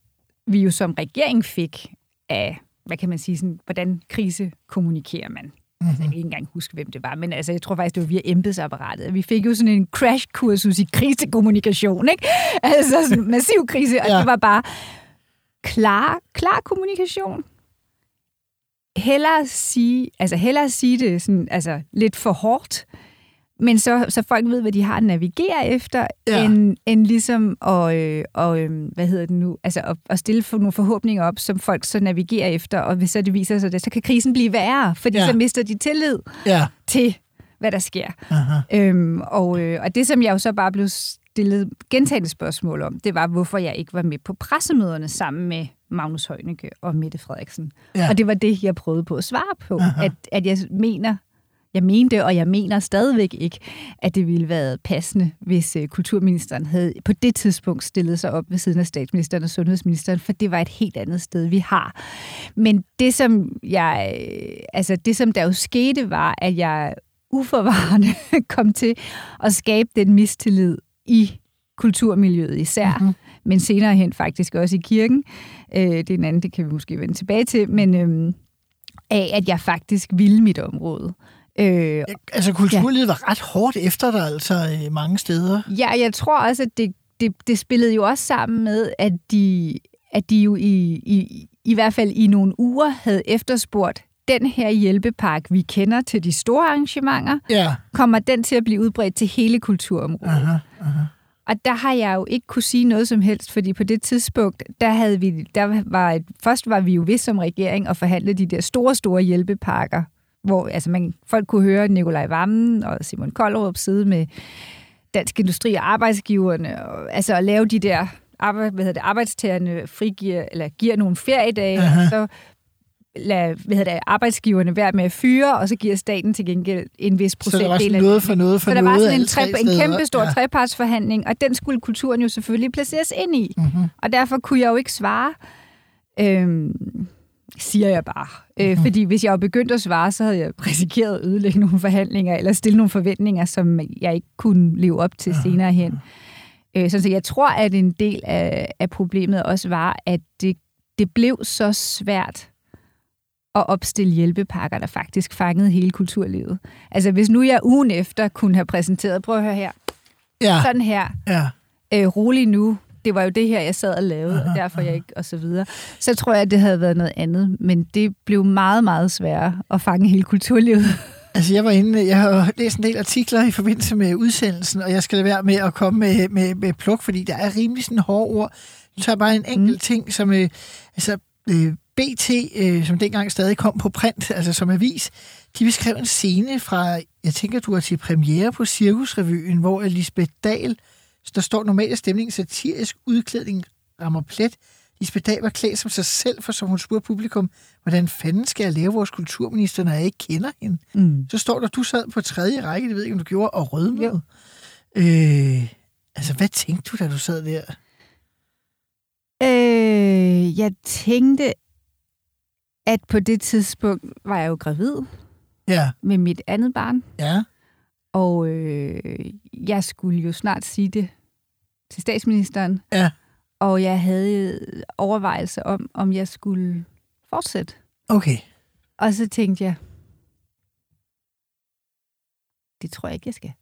vi jo som regering fik af, hvad kan man sige, sådan, hvordan krise kommunikerer man. Mm-hmm. Altså, jeg kan ikke engang huske, hvem det var, men altså, jeg tror faktisk, det var via embedsapparatet. Vi fik jo sådan en crash-kursus i krisekommunikation, ikke? Altså sådan en massiv krise, og Ja. ja. det var bare klar, klar kommunikation. Hellere sige, altså hellere sige det sådan, altså lidt for hårdt, men så, så folk ved, hvad de har at navigere efter, Ja. end, end ligesom at, øh, og, øh, hvad hedder det nu, altså at, at stille for nogle forhåbninger op, som folk så navigerer efter, og hvis så det viser sig det, så kan krisen blive værre, fordi Ja. ja. så mister de tillid Ja. til, hvad der sker. Aha. Øhm, og, øh, og det, som jeg jo så bare blev stillet gentagende spørgsmål om, det var, hvorfor jeg ikke var med på pressemøderne sammen med Magnus Heunicke og Mette Frederiksen. Ja. Og det var det, jeg prøvede på at svare på, Aha. at, at jeg mener, jeg mente, og jeg mener stadigvæk ikke, at det ville være passende, hvis øh, kulturministeren havde på det tidspunkt stillet sig op ved siden af statsministeren og sundhedsministeren, for det var et helt andet sted, vi har. Men det, som jeg, øh, altså det, som der jo skete, var, at jeg uforvarende kom til at skabe den mistillid i kulturmiljøet især, Mhm. mm-hmm. men senere hen faktisk også i kirken. Øh, det er en anden, det kan vi måske vende tilbage til, men øh, af, at jeg faktisk ville mit område. Øh, Ja, Altså, kulturlivet var ret hårdt efter dig, altså øh, mange steder. Ja, jeg tror også, at det, det, det spillede jo også sammen med, at de, at de jo i, i, i hvert fald i nogle uger havde efterspurgt den her hjælpepakke, vi kender til de store arrangementer, Ja. kommer den til at blive udbredt til hele kulturområdet. Aha, aha. Og der har jeg jo ikke kunne sige noget som helst, fordi på det tidspunkt, der havde vi, der var et, først var vi jo ved som regering og forhandle de der store, store hjælpepakker, hvor altså man, folk kunne høre Nikolaj Vammen og Simon Koldrup sidde med Dansk Industri og arbejdsgiverne, og, altså at lave de der arbejde, hvad hedder det, arbejdstagerne frigiver, eller giver nogle feriedage, Aha. og så lader hvad hedder det, arbejdsgiverne være med at fyre, og så giver staten til gengæld en vis Så procentdel. der var sådan noget for noget for så der noget var sådan en, tre, en kæmpe stor ja. trepartsforhandling, og den skulle kulturen jo selvfølgelig placeres ind i. Mhm. Og derfor kunne jeg jo ikke svare, øhm, siger jeg bare. Øh, Mhm. fordi hvis jeg var begyndt at svare, så havde jeg risikeret at ødelægge nogle forhandlinger, eller stille nogle forventninger, som jeg ikke kunne leve op til senere hen. Øh, så jeg tror, at en del af, af problemet også var, at det, det blev så svært at opstille hjælpepakker, der faktisk fangede hele kulturlivet. Altså hvis nu jeg ugen efter kunne have præsenteret, prøv at høre her, Ja, sådan her, ja. øh, rolig nu, det var jo det her, jeg sad og lavede, og derfor jeg ikke, og så videre. Så tror jeg, at det havde været noget andet, men det blev meget, meget sværere at fange hele kulturlivet. Altså, jeg var inde, jeg har læst en del artikler i forbindelse med udsendelsen, og jeg skal lade være med at komme med, med, med pluk, fordi der er rimelig sådan hårde ord. Nu tager jeg bare en enkelt mm. ting, som øh, altså, øh, BT, øh, som dengang stadig kom på print, altså som avis, de beskrev en scene fra, jeg tænker, du var til premiere på Cirkusrevyen, hvor Lisbeth Dahl, der står normalt stemning, satirisk udklædning rammer plet. Lisbeth Dahl var klædt som sig selv, for som hun spurgte publikum, hvordan fanden skal jeg lave vores kulturminister, når jeg ikke kender hende? Mm. Så står der, du sad på tredje række, det ved jeg ikke, om du gjorde, og rødmede. Øh, altså, hvad tænkte du, da du sad der? Øh, jeg tænkte, at på det tidspunkt var jeg jo gravid Ja, med mit andet barn, ja, og øh, jeg skulle jo snart sige det til statsministeren, ja. og jeg havde overvejelser om, om jeg skulle fortsætte. Okay. Og så tænkte jeg, det tror jeg ikke, jeg skal.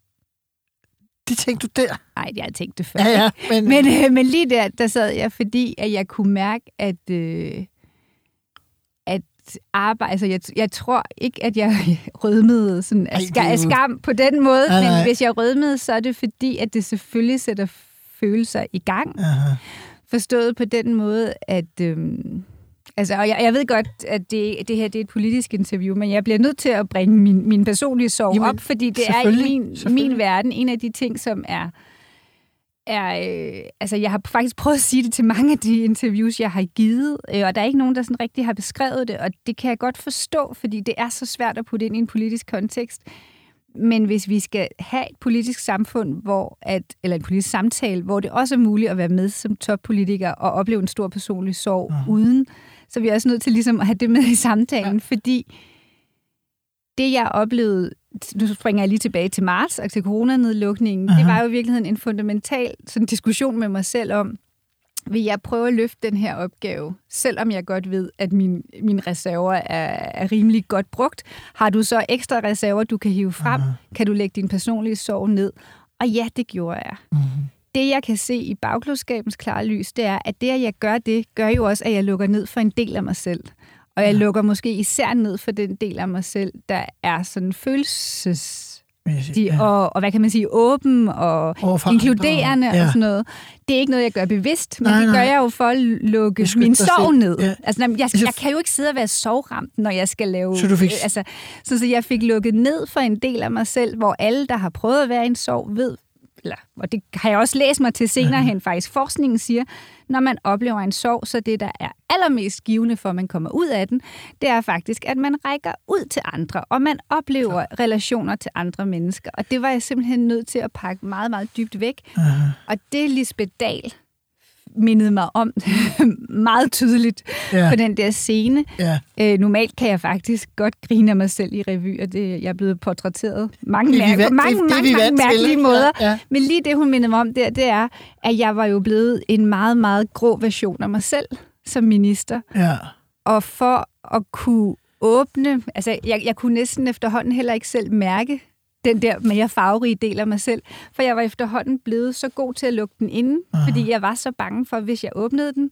Det tænkte du der? Nej, jeg havde tænkt det før. Ja, ja. Men, Men, øh, men lige der, der sad jeg, fordi at jeg kunne mærke, at, øh, at arbejde, altså jeg, jeg tror ikke, at jeg rødmede sådan af, Ej, ska, af skam på den måde, Nej, men hvis jeg rødmede, så er det fordi, at det selvfølgelig sætter følelser i gang. Aha. Forstået på den måde, at... Øhm, altså, og jeg, jeg ved godt, at det, det her det er et politisk interview, men jeg bliver nødt til at bringe min, min personlige sorg Jamen, op, fordi det er i min, min verden en af de ting, som er... er øh, altså, jeg har faktisk prøvet at sige det til mange af de interviews, jeg har givet, øh, og der er ikke nogen, der sådan rigtig har beskrevet det, og det kan jeg godt forstå, fordi det er så svært at putte ind i en politisk kontekst. Men hvis vi skal have et politisk samfund, hvor at, eller en politisk samtale, hvor det også er muligt at være med som toppolitiker og opleve en stor personlig sorg uh-huh. uden, så er vi også nødt til ligesom at have det med i samtalen, ja. fordi det, jeg oplevede, nu springer jeg lige tilbage til marts og til coronanedlukningen, uh-huh. det var jo i virkeligheden en fundamental sådan, diskussion med mig selv om, vil jeg prøve at løfte den her opgave, selvom jeg godt ved, at min, mine reserver er, er rimelig godt brugt. Har du så ekstra reserver, du kan hive frem? Uh-huh. Kan du lægge din personlige sorg ned? Og ja, det gjorde jeg. Mhm. Det, jeg kan se i bagklodskabens klare lys, det er, at det, at jeg gør det, gør jo også, at jeg lukker ned for en del af mig selv. Og jeg lukker måske især ned for den del af mig selv, der er sådan følelses jeg de, Ja. og, og hvad kan man sige, åben og Overfor inkluderende andre. og Ja. sådan noget. Det er ikke noget, jeg gør bevidst, men Nej, det gør nej. jeg jo for at lukke min sorg ned. Ja. Altså, jamen, jeg, Altså, jeg kan jo ikke sidde og være sovramt, når jeg skal lave... Så du fik- øh, Altså, så, så jeg fik lukket ned for en del af mig selv, hvor alle, der har prøvet at være i en sorg, ved, eller, og det har jeg også læst mig til senere hen faktisk, forskningen siger, når man oplever en sorg, så det, der er allermest givende for, at man kommer ud af den, det er faktisk, at man rækker ud til andre, og man oplever Klar. relationer til andre mennesker. Og det var jeg simpelthen nødt til at pakke meget, meget dybt væk. Aha. Og det Lisbeth Dahl mindede mig om meget tydeligt Ja. på den der scene. Ja. Øh, normalt kan jeg faktisk godt grine af mig selv i revy, og det, jeg er blevet portrætteret mange, Det er vi mær- vant- mange, det- det mange, vi mange til, mærkelige ikke? måder. Ja, ja. Men lige det, hun mindede mig om der, det er, at jeg var jo blevet en meget, meget grå version af mig selv som minister. Ja. Og for at kunne åbne, altså jeg, jeg kunne næsten efterhånden heller ikke selv mærke den der mere farverige del af mig selv, for jeg var efterhånden blevet så god til at lukke den inde, Aha. fordi jeg var så bange for, at hvis jeg åbnede den,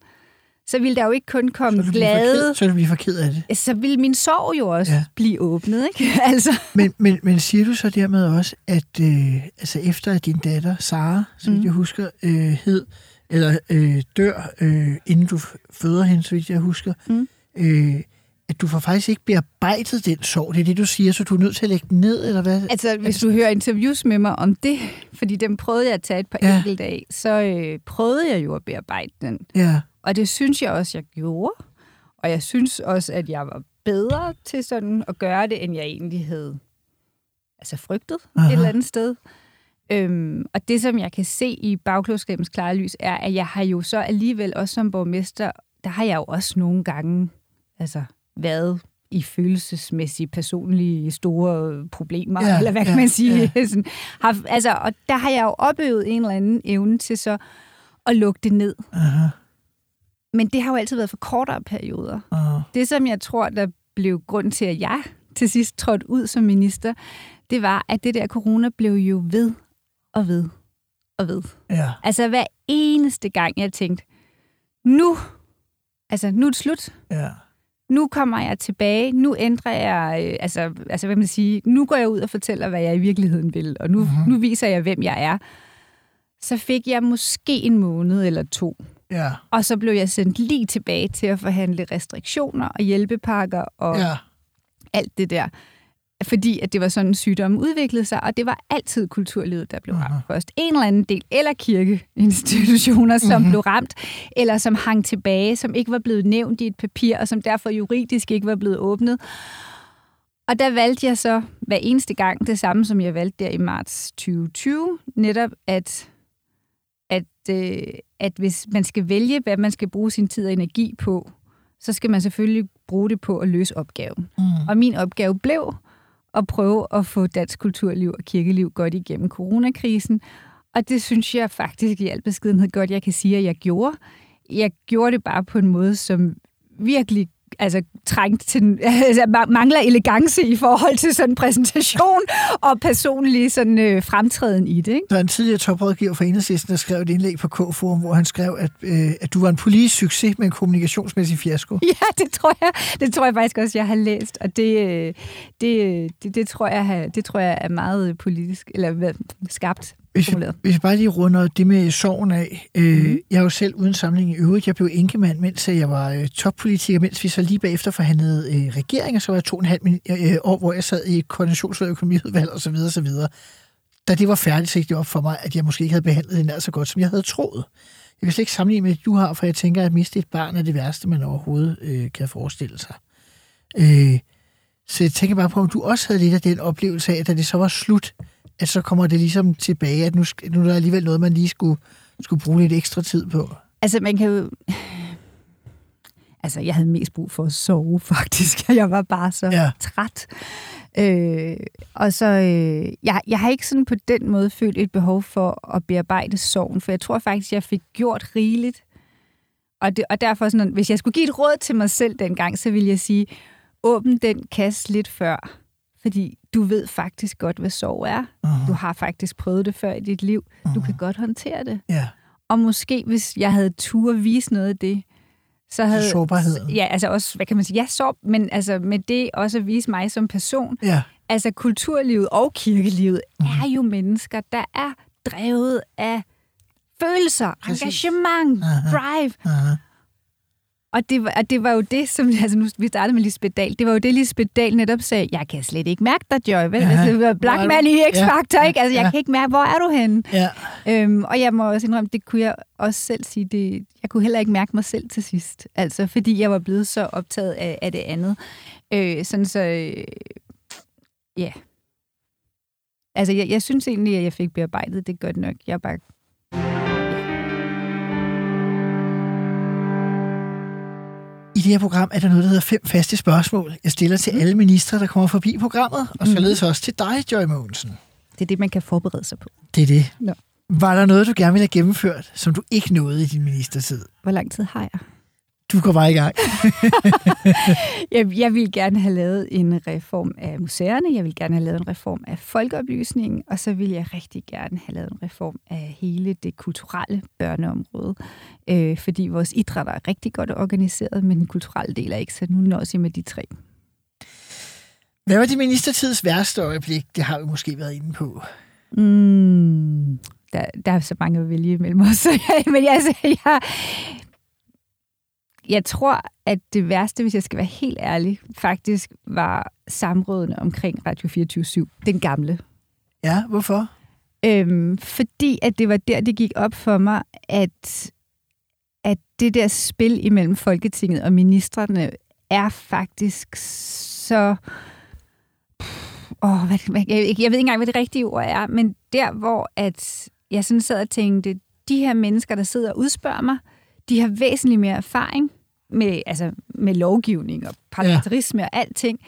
så ville der jo ikke kun komme Så glade, ked, så du bliver for ked af det. så ville min sorg jo også Ja. blive åbnet, ikke? altså, Men, men, men siger du så dermed også, at øh, altså efter at din datter, Sara, så vidt Mm. jeg husker, øh, hed, eller øh, dør, øh, inden du føder hende, så vidt jeg husker, Mm. øh, at du får faktisk ikke bearbejdet den sorg. Det er det, du siger, så du er nødt til at lægge den ned, eller hvad? altså, hvis du hører interviews med mig om det, fordi dem prøvede jeg at tage et par Ja. enkelte af, så øh, prøvede jeg jo at bearbejde den. Ja, Og det synes jeg også, jeg gjorde. Og jeg synes også, at jeg var bedre til sådan at gøre det, end jeg egentlig havde altså frygtet. Aha. et eller andet sted. Øhm, og det, som jeg kan se i bagklodskabens klare lys, er, at jeg har jo så alligevel også som borgmester, der har jeg jo også nogle gange altså, været i følelsesmæssige, personlige, store problemer, Ja, eller hvad kan ja, man sige? ja. Sådan, har, altså, og der har jeg jo opøvet en eller anden evne til så at lukke det ned. aha, Men det har jo altid været for kortere perioder. aha. Det, som jeg tror, der blev grund til, at jeg til sidst trådte ud som minister, det var, at det der corona blev jo ved og ved og ved. Ja, Altså hver eneste gang, jeg tænkte, nu, altså nu er det slut. ja, Nu kommer jeg tilbage. Nu ændrer jeg, øh, altså, altså hvad man sige, nu går jeg ud og fortæller, hvad jeg i virkeligheden vil, og nu, Mhm. mm-hmm. nu viser jeg, hvem jeg er. Så fik jeg måske en måned eller to ja, og så blev jeg sendt lige tilbage til at forhandle restriktioner og hjælpepakker og ja. alt det der. Fordi at det var sådan, sygdommen udviklede sig, og det var altid kulturlivet, der blev ramt først. En eller anden del, eller kirkeinstitutioner, som Mhm. blev ramt, eller som hang tilbage, som ikke var blevet nævnt i et papir, og som derfor juridisk ikke var blevet åbnet. Og der valgte jeg så hver eneste gang det samme, som jeg valgte der i marts 2020, netop at, at, øh, at hvis man skal vælge, hvad man skal bruge sin tid og energi på, så skal man selvfølgelig bruge det på at løse opgaven. Mm. Og min opgave blev at prøve at få dansk kulturliv og kirkeliv godt igennem coronakrisen. Og det synes jeg faktisk i al beskedenhed godt, jeg kan sige, at jeg gjorde. Jeg gjorde det bare på en måde, som virkelig altså, trængt til, altså, ma- mangler elegance i forhold til sådan en præsentation og personlig sådan, øh, fremtræden i det. Ikke? Der er en tidligere toprådgiver for Enhedslisten, der skrev et indlæg på K-forum, hvor han skrev, at, øh, at du var en politisk succes med en kommunikationsmæssig fiasko. Ja, det tror jeg, det tror jeg faktisk også, jeg har læst, og det, øh, det, øh, det, det, tror, jeg, det tror jeg er meget politisk, eller skarpt Hvis vi, formuleret. hvis vi bare lige runder det med sorgen af. Øh, mm. Jeg er jo selv uden sammenligning i øvrigt. Jeg blev enkemand, mens jeg var øh, toppolitiker, mens vi så lige bagefter forhandlede øh, regering, og så var jeg to og en halv min- øh, år, hvor jeg sad i et koordinationsudvalg, økonomiudvalg osv. osv. Da det var færdigt, så gik det op for mig, at jeg måske ikke havde behandlet det nær så godt, som jeg havde troet. Jeg vil slet ikke sammenligne med det, du har, for jeg tænker, at miste et barn er det værste, man overhovedet øh, kan forestille sig. Øh, så jeg tænker bare på, om du også havde lidt af den oplevelse af, at da det så var slut, at så kommer det ligesom tilbage, at nu, nu er der alligevel noget, man lige skulle, skulle bruge lidt ekstra tid på. Altså, man kan jo... Altså, jeg havde mest brug for at sove, faktisk. Jeg var bare så ja. træt. Øh, og så... Øh, jeg, jeg har ikke sådan på den måde følt et behov for at bearbejde sorgen, for jeg tror faktisk, jeg fik gjort rigeligt. Og, det, og derfor, sådan, hvis jeg skulle give et råd til mig selv dengang, så ville jeg sige, åbn den kasse lidt før. Fordi du ved faktisk godt, hvad sorg er. Uh-huh. Du har faktisk prøvet det før i dit liv. Du kan godt håndtere det. Ja, Og måske, hvis jeg havde tur vise noget af det, så havde... sårbarheden. Ja, altså også, hvad kan man sige? Ja, så, men altså med det også at vise mig som person. Ja, Altså kulturlivet og kirkelivet er jo mennesker, der er drevet af følelser, Præcis. engagement, Aha. drive. aha. Og det, var, og det var jo det, som... Altså nu, vi startede med Lisbeth Dahl. Det var jo det, Lisbeth Dahl netop sagde. Jeg kan slet ikke mærke dig, Joy. Vel? Ja. Altså, var Hvor Black Man i X-Factor, Ja. ikke? Altså, jeg Ja. kan ikke mærke, hvor er du henne? ja. Øhm, og jeg må også indrømme, det kunne jeg også selv sige, det, jeg kunne heller ikke mærke mig selv til sidst. Altså, fordi jeg var blevet så optaget af, af det andet. Øh, sådan så, øh, ja. Altså, jeg, jeg synes egentlig, at jeg fik bearbejdet det godt nok. Jeg er bare, I det her program er der noget, der hedder fem faste spørgsmål. Jeg stiller til alle ministre, der kommer forbi programmet, og således også til dig, Joy Mogensen. det er det, man kan forberede sig på. Det er det. Nå. Var der noget, du gerne ville have gennemført, som du ikke nåede i din ministertid? Hvor lang tid har jeg? Du går bare i gang. Jeg, jeg vil gerne have lavet en reform af museerne, jeg vil gerne have lavet en reform af folkeoplysningen, og så vil jeg rigtig gerne have lavet en reform af hele det kulturelle børneområde. Øh, fordi vores idræt er rigtig godt organiseret, men den kulturelle del er ikke, så nu nøjes jeg med de tre. Hvad var din ministertids værste øjeblik? Det har vi måske været inde på. Mm, der, der er så mange at vælge imellem os. men altså, jeg, jeg tror, at det værste, hvis jeg skal være helt ærlig, faktisk var samrådene omkring Radio 24 den gamle. Ja, hvorfor? Øhm, fordi at det var der, det gik op for mig, at, at det der spil imellem Folketinget og ministerne er faktisk så... Åh, hvad, hvad, jeg, jeg ved ikke engang, hvad det rigtige ord er, men der, hvor at jeg sådan sad og tænkte, de her mennesker, der sidder og udspørger mig, de har væsentligt mere erfaring med, altså, med lovgivning og parlamentarisme ja. og alting,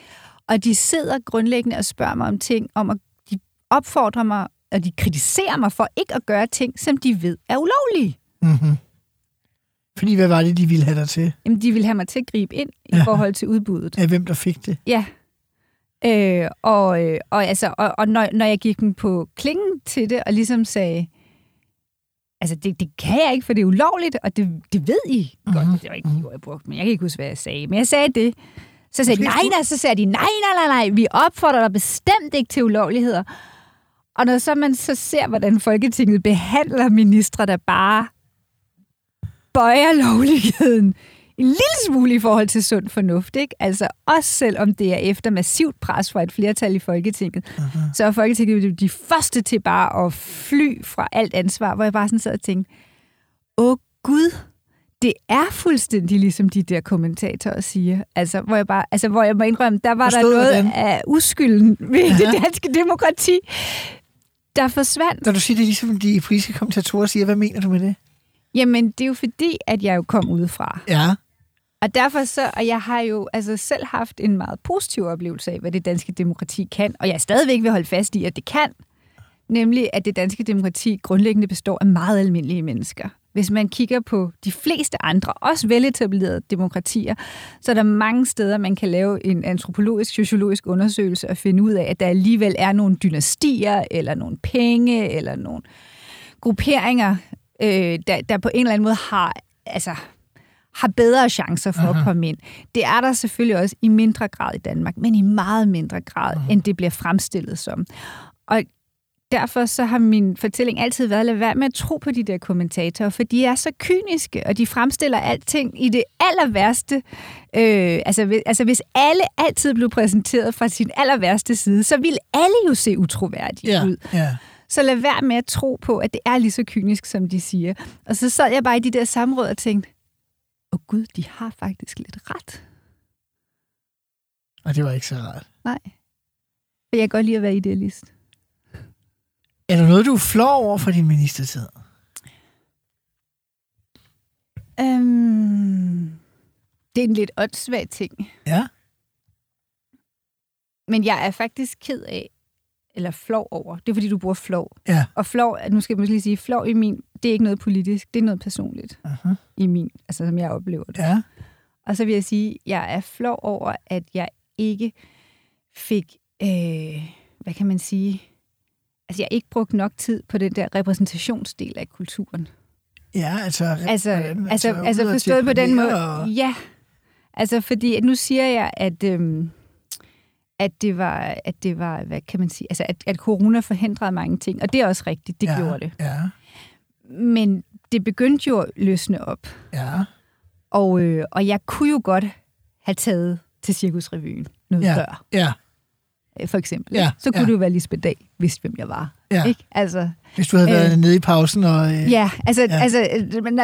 og de sidder grundlæggende og spørger mig om ting, om at de opfordrer mig, og de kritiserer mig for ikke at gøre ting, som de ved er ulovlige. Mm-hmm. Fordi hvad var det, de ville have dig til? Jamen, de vil have mig til at gribe ind i Ja. forhold til udbuddet. Af hvem, der fik det? Ja. Øh, og, øh, og, altså, og, og når, når jeg gik dem på klingen til det, og ligesom sagde, altså det, det kan jeg ikke, for det er ulovligt, og det, det ved I mm-hmm. godt. Det var ikke de ord, jeg brugte, men jeg kan ikke huske, hvad jeg sagde. Men jeg sagde det. Så sagde de, nej, nej, så sagde de, nej, nej, nej, nej, vi opfordrer dig bestemt ikke til ulovligheder. Og når så man så ser, hvordan Folketinget behandler ministre, der bare bøjer lovligheden en lille smule i forhold til sund fornuft, ikke? Altså også selvom det er efter massivt pres fra et flertal i Folketinget, uh-huh. så er Folketinget jo de første til bare at fly fra alt ansvar, hvor jeg bare sådan sad og tænkte, åh Gud, det er fuldstændig ligesom de der kommentatorer siger. Altså, hvor jeg bare, altså, hvor jeg må indrømme, der var Forstod der noget hvordan? af uskylden ved ja. det danske demokrati, der forsvandt. Når du siger det, ligesom de politiske kommentatorer siger, hvad mener du med det? Jamen, det er jo fordi, at jeg jo kom udefra. Ja. Og derfor så, og jeg har jo altså selv haft en meget positiv oplevelse af, hvad det danske demokrati kan, og jeg stadigvæk vil holde fast i, at det kan, nemlig at det danske demokrati grundlæggende består af meget almindelige mennesker. Hvis man kigger på de fleste andre, også veletablerede demokratier, så er der mange steder, man kan lave en antropologisk, sociologisk undersøgelse og finde ud af, at der alligevel er nogle dynastier, eller nogle penge, eller nogle grupperinger, øh, der, der på en eller anden måde har, altså, har bedre chancer for Aha. at komme ind. Det er der selvfølgelig også i mindre grad i Danmark, men i meget mindre grad, Aha. end det bliver fremstillet som. Og derfor så har min fortælling altid været, lad være med at tro på de der kommentatorer, for de er så kyniske, og de fremstiller alting i det aller værste. Øh, altså, altså hvis alle altid blev præsenteret fra sin aller værste side, så ville alle jo se utroværdige Ja, ud. ja. Så lad være med at tro på, at det er lige så kynisk, som de siger. Og så sad jeg bare i de der samråd og tænkte, oh gud, de har faktisk lidt ret. Og det var ikke så rart. Nej. For jeg kan godt lide at være idealist. Er der noget, du flov over for din ministertid? Øhm, det er en lidt åndssvag ting. Ja. Men jeg er faktisk ked af, eller flov over. Det er fordi, du bruger flov. Ja. Og flov, nu skal måske lige sige, flov i min, det er ikke noget politisk, det er noget personligt Uh-huh. i min, altså som jeg oplever det. Ja. Og så vil jeg sige, jeg er flov over, at jeg ikke fik, øh, hvad kan man sige, altså jeg har ikke brugt nok tid på den der repræsentationsdel af kulturen. Ja, altså... Altså, altså, ud altså og forstået på den måde. Og... Ja, altså fordi at nu siger jeg, at, øhm, at, det var, at det var, hvad kan man sige, altså at, at corona forhindrede mange ting, og det er også rigtigt, det ja, gjorde det. Ja, Men det begyndte jo at løsne op, ja, og, øh, og jeg kunne jo godt have taget til Cirkusrevyen noget Ja. før, ja. øh, for eksempel. Ja, Så kunne ja. det jo være Lisbeth Dahl, vidste hvem jeg var. Ja. Ikke? Altså, Hvis du havde været Øh. nede i pausen og... Øh, Ja, altså, Ja. altså øh, men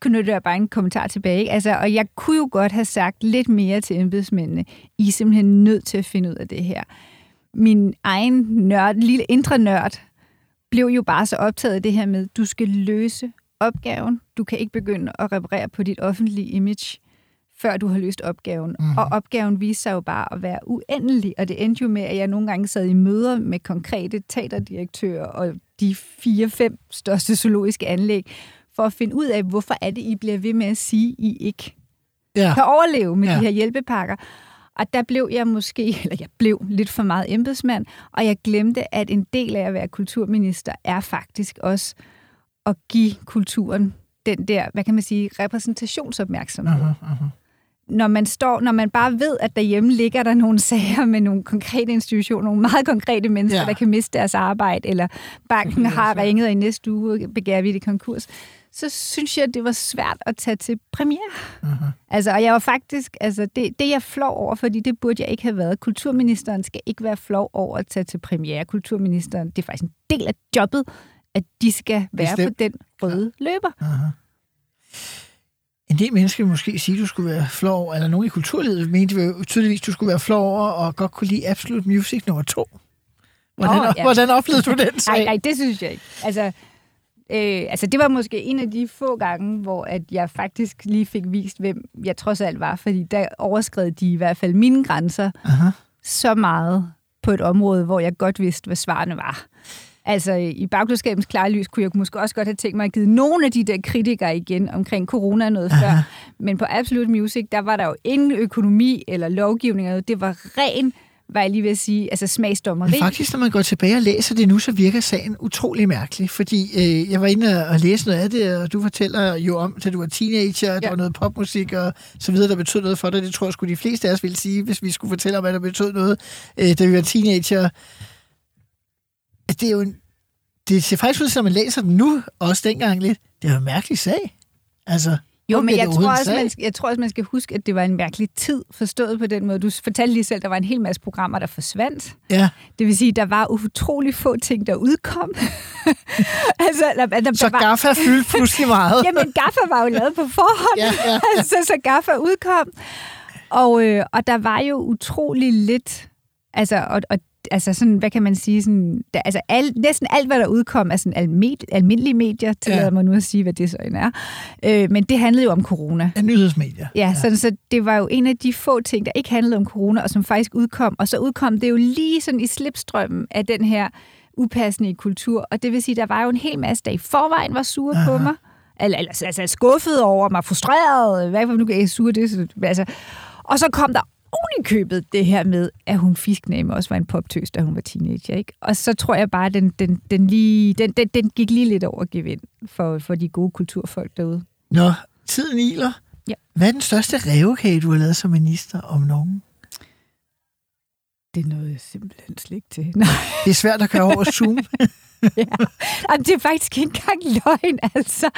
knytter jeg bare en kommentar tilbage. Ikke? Altså, og jeg kunne jo godt have sagt lidt mere til embedsmændene. I er simpelthen nødt til at finde ud af det her. Min egen nørd, lille indre nørd, blev jo bare så optaget af det her med, du skal løse opgaven. Du kan ikke begynde at reparere på dit offentlige image, før du har løst opgaven. Mm. Og opgaven viste sig jo bare at være uendelig, og det endte jo med, at jeg nogle gange sad i møder med konkrete teaterdirektører og de fire-fem største zoologiske anlæg, for at finde ud af, hvorfor er det, I bliver ved med at sige, I ikke ja. kan overleve med ja. de her hjælpepakker. Og der blev jeg måske, eller jeg blev lidt for meget embedsmand, og jeg glemte, at en del af at være kulturminister er faktisk også at give kulturen den der, hvad kan man sige, repræsentationsopmærksomhed. Uh-huh, uh-huh. Når man står, når man bare ved, at derhjemme ligger der nogle sager med nogle konkrete institutioner, nogle meget konkrete mennesker, Ja. der kan miste deres arbejde, eller banken har ringet, og i næste uge begærer vi det konkurs, så synes jeg, det var svært at tage til premiere. Uh-huh. Altså, og jeg var faktisk, altså, det, det er jeg flov over, fordi det burde jeg ikke have været. Kulturministeren skal ikke være flov over at tage til premiere. Kulturministeren, det er faktisk en del af jobbet, at de skal være Bestemt. på den røde løber. Uh-huh. En del mennesker måske sige, at du skulle være flov over, eller nogen i kulturlivet mente jo tydeligvis, at du skulle være flov over, og godt kunne lide Absolute Music nummer to. Hvordan, oh, ja. hvordan oplevede du den Nej, sag? nej, det synes jeg ikke. Altså, øh, altså, det var måske en af de få gange, hvor at jeg faktisk lige fik vist, hvem jeg trods alt var, fordi der overskred de i hvert fald mine grænser Aha. så meget på et område, hvor jeg godt vidste, hvad svarene var. Altså, i bagklodskabens klare lys kunne jeg måske også godt have tænkt mig at give nogle af de der kritikere igen omkring corona noget Aha. før. Men på Absolute Music, der var der jo ingen økonomi eller lovgivning. Det var ren, var jeg lige ved at sige, altså smagsdommeri. Men faktisk, når man går tilbage og læser det nu, så virker sagen utrolig mærkelig. Fordi øh, jeg var inde og læse noget af det, og du fortæller jo om, at du var teenager, at der Ja. var noget popmusik og så videre, der betød noget for dig. Det tror jeg skulle de fleste af os ville sige, hvis vi skulle fortælle om, at der betød noget, øh, da vi var teenager. Det er jo en, det ser faktisk ud, som man læser den nu, også dengang lidt. Det er jo en mærkelig sag. Altså, Jo, Hvor men jeg tror, også, man, jeg tror også, man skal huske, at det var en mærkelig tid forstået på den måde. Du fortalte lige selv, at der var en hel masse programmer, der forsvandt. Ja, Det vil sige, at der var utrolig få ting, der udkom. altså, der, der, så der var, Gaffa fyldte pludselig meget. Jamen, Gaffa var jo lavet på forhånd. Ja, ja. altså, så Gaffa udkom. Og, øh, og der var jo utrolig lidt... Altså, og, og, altså sådan, hvad kan man sige? Sådan, der, altså al, næsten alt, hvad der udkom, er sådan almed, almindelige medier, tillader Ja. mig nu at sige, hvad det så end er. Øh, men det handlede jo om corona. Ja, nyhedsmedier. Ja, ja. Sådan, så det var jo en af de få ting, der ikke handlede om corona, og som faktisk udkom. Og så udkom det jo lige sådan i slipstrømmen af den her upassende kultur. Og det vil sige, der var jo en hel masse, der i forvejen var sure Aha. på mig. Eller, eller altså skuffet over mig, frustreret, hvad for nu kan jeg sure det. Så, altså. Og så kom der i købet det her med, at hun fiskname også var en poptøs, da hun var teenager. Ikke? Og så tror jeg bare, at den, den, den, lige, den, den, den gik lige lidt over gevind for, for de gode kulturfolk derude. Nå, tiden iler. Ja. Hvad er den største revkage, du har lavet som minister om nogen? Det nåede jeg simpelthen slet ikke til. Nej. Det er svært at køre over Zoom. ja. Jamen, det er faktisk ikke engang løgn, altså.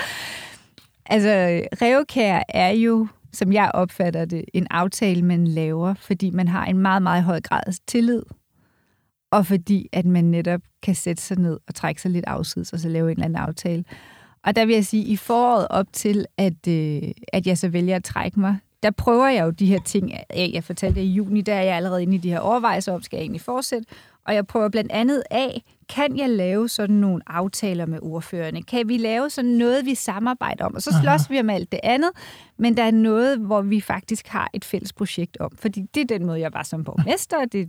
Altså, revkær er jo, som jeg opfatter det, en aftale, man laver, fordi man har en meget, meget høj grad af tillid, og fordi at man netop kan sætte sig ned og trække sig lidt afsides, og så lave en eller anden aftale. Og der vil jeg sige, i foråret op til, at, øh, at jeg så vælger at trække mig, der prøver jeg jo de her ting af. Jeg fortalte det i juni, der er jeg allerede inde i de her overvejelser om, skal jeg egentlig fortsætte? Og jeg prøver blandt andet af, kan jeg lave sådan nogle aftaler med ordførerne? Kan vi lave sådan noget, vi samarbejder om? Og så slås Aha. vi om alt det andet, men der er noget, hvor vi faktisk har et fælles projekt om. Fordi det er den måde, jeg var som borgmester, og det er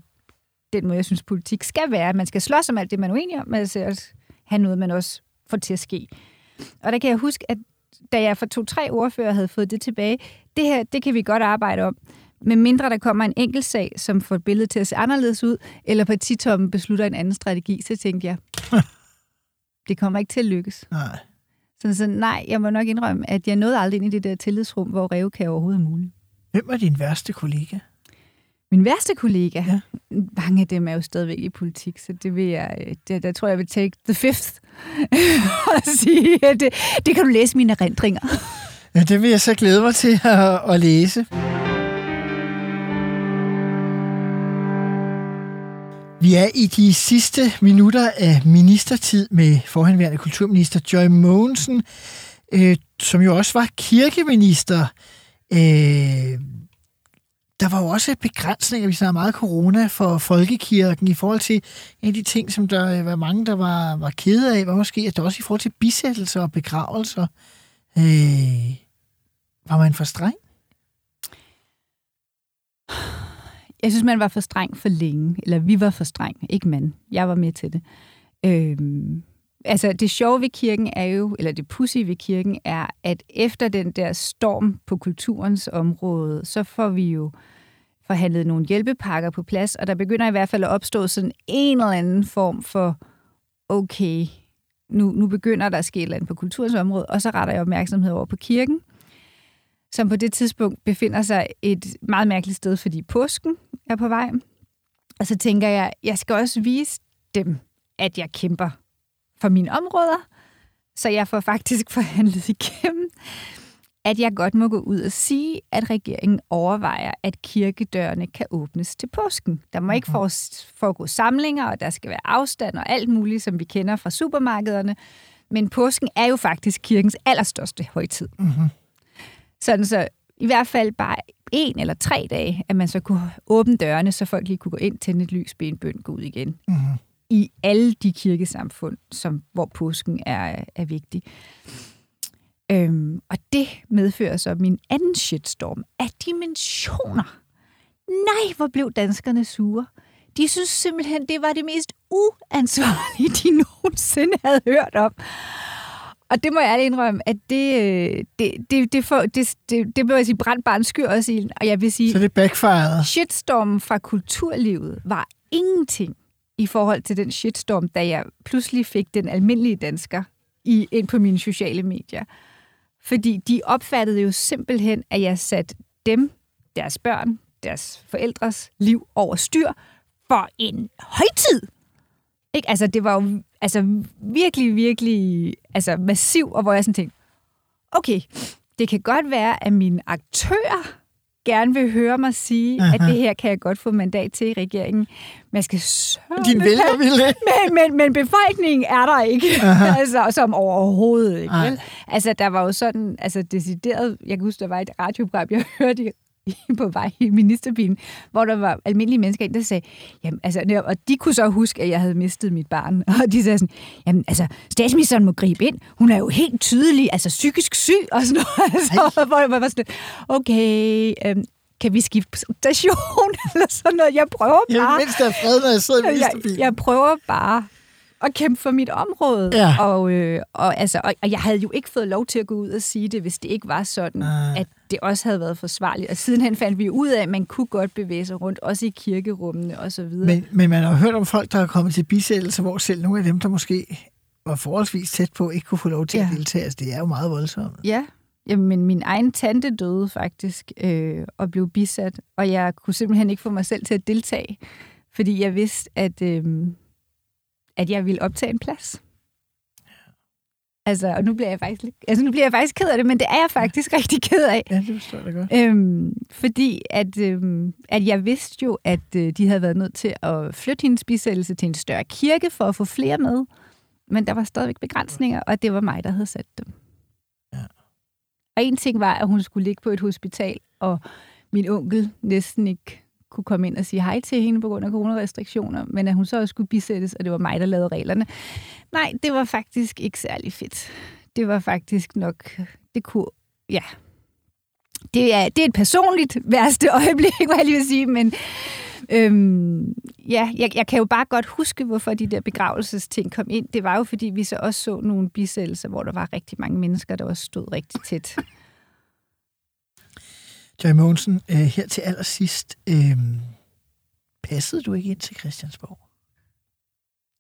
den måde, jeg synes, politik skal være. Man skal slås om alt det, man er uenig om, men altså også have noget, man også får til at ske. Og der kan jeg huske, at da jeg for to-tre ordfører havde fået det tilbage, det her, det kan vi godt arbejde om. Men mindre der kommer en enkelt sag, som får billedet til at se anderledes ud, eller partitommen beslutter en anden strategi, så tænkte jeg, det kommer ikke til at lykkes. Nej. Så, så nej, jeg må nok indrømme, at jeg nåede aldrig ind i det der tillidsrum, hvor revkage overhovedet er muligt. Hvem er din værste kollega? Min værste kollega, Ja. mange af dem er jo stadigvæk i politik, så det vil jeg, øh, det, der tror jeg, jeg vil take the fifth og sige, at det, det kan du læse mine erindringer. Ja, det vil jeg så glæde mig til at, at læse. Vi er i de sidste minutter af ministertid med forhenværende kulturminister Joy Mogensen, øh, som jo også var kirkeminister. Øh, der var jo også begrænsninger, vi snakker meget corona for folkekirken i forhold til en af de ting, som der øh, var mange, der var, var kede af, var måske, at der også i forhold til bisættelser og begravelser, øh, var man for streng? Jeg synes, man var for streng for længe. Eller vi var for streng. Ikke man. Jeg var med til det. Øhm, altså, det sjove ved kirken er jo, eller det pussy ved kirken er, at efter den der storm på kulturens område, så får vi jo forhandlet nogle hjælpepakker på plads, og der begynder i hvert fald at opstå sådan en eller anden form for, okay, nu, nu begynder der at ske et eller andet på kulturens område, og så retter jeg opmærksomhed over på kirken, som på det tidspunkt befinder sig et meget mærkeligt sted, fordi påsken er på vej. Og så tænker jeg, jeg skal også vise dem, at jeg kæmper for mine områder, så jeg får faktisk forhandlet igennem, at jeg godt må gå ud og sige, at regeringen overvejer, at kirkedørene kan åbnes til påsken. Der må ikke foregå samlinger, og der skal være afstand og alt muligt, som vi kender fra supermarkederne. Men påsken er jo faktisk kirkens allerstørste højtid. Mm-hmm. Sådan så i hvert fald bare en eller tre dage, at man så kunne åbne dørene, så folk lige kunne gå ind, tænde et lys, bede en bøn, gå ud igen. Mm-hmm. I alle de kirkesamfund, som, hvor påsken er, er vigtig. Øhm, og det medfører så min anden shitstorm af dimensioner. Nej, hvor blev danskerne sure. De synes simpelthen, det var det mest uansvarlige, de nogensinde havde hørt om. Og det må jeg ærligt indrømme, at det, øh, det, det, det, får, det, det, det må jeg sige, brændt bare en skyr også i Og jeg vil sige, Så det backfired. shitstormen fra kulturlivet var ingenting i forhold til den shitstorm, da jeg pludselig fik den almindelige dansker i, ind på mine sociale medier. Fordi de opfattede jo simpelthen, at jeg satte dem, deres børn, deres forældres liv over styr for en højtid. Ikke? Altså, det var jo altså, virkelig, virkelig altså, massiv, og hvor jeg sådan tænkte, okay, det kan godt være, at mine aktører gerne vil høre mig sige, Aha. at det her kan jeg godt få mandat til i regeringen. Men jeg skal sørge Din vælger ikke. men, men, men befolkningen er der ikke, altså, som overhovedet ikke. Vel? Altså, der var jo sådan, altså decideret, jeg kan huske, der var et radioprogram, jeg hørte i på vej i ministerbilen, hvor der var almindelige mennesker ind, der sagde, jamen, altså, og de kunne så huske, at jeg havde mistet mit barn, og de sagde sådan, jamen, altså, statsministeren må gribe ind, hun er jo helt tydelig, altså psykisk syg, og sådan noget, altså, hvor jeg var sådan, okay, øhm, kan vi skifte station, eller sådan noget, jeg prøver Jeg bare, vil mindst have fred, når jeg sidder i jeg, ministerbilen. jeg prøver bare at kæmpe for mit område. Ja. Og, øh, og, altså, og, og jeg havde jo ikke fået lov til at gå ud og sige det, hvis det ikke var sådan, Ah. at det også havde været forsvarligt. Og sidenhen fandt vi ud af, at man kunne godt bevæge sig rundt, også i kirkerummene og så videre. Men, men man har hørt om folk, der er kommet til bisættelse, hvor selv nogle af dem, der måske var forholdsvis tæt på, ikke kunne få lov til ja. at deltage. Altså, det er jo meget voldsomt. Ja, jamen min egen tante døde faktisk øh, og blev bisat, og jeg kunne simpelthen ikke få mig selv til at deltage, fordi jeg vidste, at, øh, at jeg ville optage en plads. Altså, og nu bliver jeg faktisk altså nu bliver jeg faktisk ked af det, men det er jeg faktisk rigtig ked af. Ja, det forstår jeg godt. Øhm, fordi at, øhm, at jeg vidste jo, at øh, de havde været nødt til at flytte hendes bisættelse til en større kirke for at få flere med. Men der var stadigvæk begrænsninger, og det var mig, der havde sat dem. Ja. Og en ting var, at hun skulle ligge på et hospital, og min onkel næsten ikke kunne komme ind og sige hej til hende på grund af coronarestriktioner, men at hun så også skulle bisættes, og det var mig, der lavede reglerne. Nej, det var faktisk ikke særlig fedt. Det var faktisk nok, det kunne, ja, det er, det er et personligt værste øjeblik, hvad jeg lige vil sige, men øhm, ja, jeg, jeg kan jo bare godt huske, hvorfor de der begravelsesting kom ind. Det var jo, fordi vi så også så nogle bisættelser, hvor der var rigtig mange mennesker, der også stod rigtig tæt. Joy Mogensen, øh, her til allersidst, øh, passede du ikke ind til Christiansborg?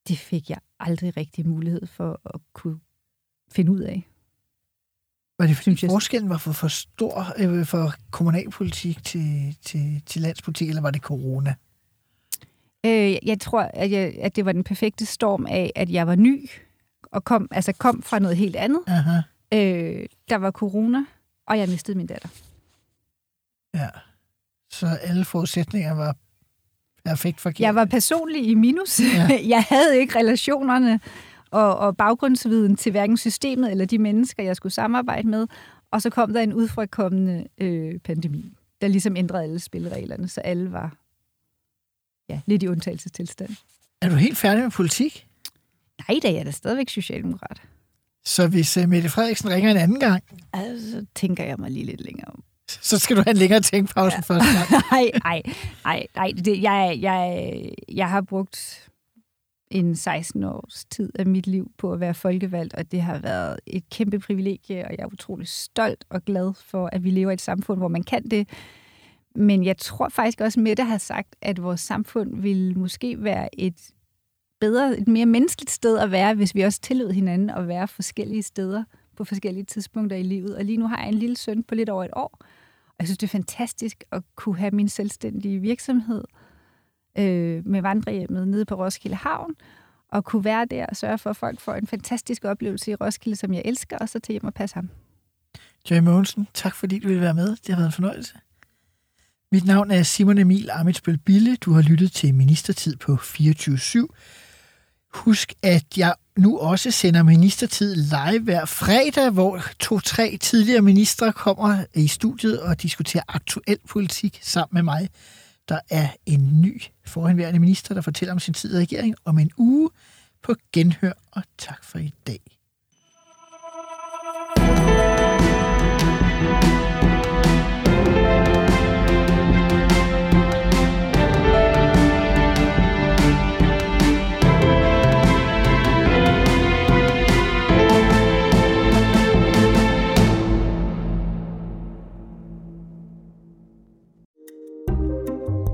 Det fik jeg aldrig rigtig mulighed for at kunne finde ud af. Var det fordi Synes forskellen var for, for stor øh, for kommunalpolitik til, til, til landspolitik, eller var det corona? Øh, jeg tror, at, jeg, at det var den perfekte storm af, at jeg var ny og kom, altså kom fra noget helt andet. Aha, Øh, der var corona, og jeg mistede min datter. Ja. Så alle forudsætninger var perfekt forkert. Jeg var personlig i minus. Ja. Jeg havde ikke relationerne og, og baggrundsviden til hverken systemet eller de mennesker, jeg skulle samarbejde med. Og så kom der en udfrakommende øh, pandemi, der ligesom ændrede alle spillereglerne, så alle var ja, lidt i undtagelsestilstand. Er du helt færdig med politik? Nej, da jeg er da stadigvæk socialdemokrat. Så hvis uh, Mette Frederiksen ringer en anden gang, Altså, så tænker jeg mig lige lidt længere om. så skal du have en længere tænkpause ja. først. Nej, nej, nej, nej. Det, jeg, jeg, jeg har brugt en 16 års tid af mit liv på at være folkevalgt, og det har været et kæmpe privilegie, og jeg er utrolig stolt og glad for, at vi lever i et samfund, hvor man kan det. Men jeg tror faktisk også, Mette har sagt, at vores samfund vil måske være et bedre, et mere menneskeligt sted at være, hvis vi også tillod hinanden at være forskellige steder på forskellige tidspunkter i livet. Og lige nu har jeg en lille søn på lidt over et år, og jeg synes, det er fantastisk at kunne have min selvstændige virksomhed øh, med vandrehjemmet nede på Roskilde Havn, og kunne være der og sørge for, at folk får en fantastisk oplevelse i Roskilde, som jeg elsker, og så til hjem og passe ham. Joy Mogensen, tak fordi du ville være med. Det har været en fornøjelse. Mit navn er Simon Emil Amitsbøl Bille. Du har lyttet til Ministertid på 24 Husk, at jeg nu også sender Ministertid live hver fredag, hvor to-tre tidligere ministre kommer i studiet og diskuterer aktuel politik sammen med mig. Der er en ny forhenværende minister, der fortæller om sin tid i regeringen om en uge på genhør, og tak for i dag.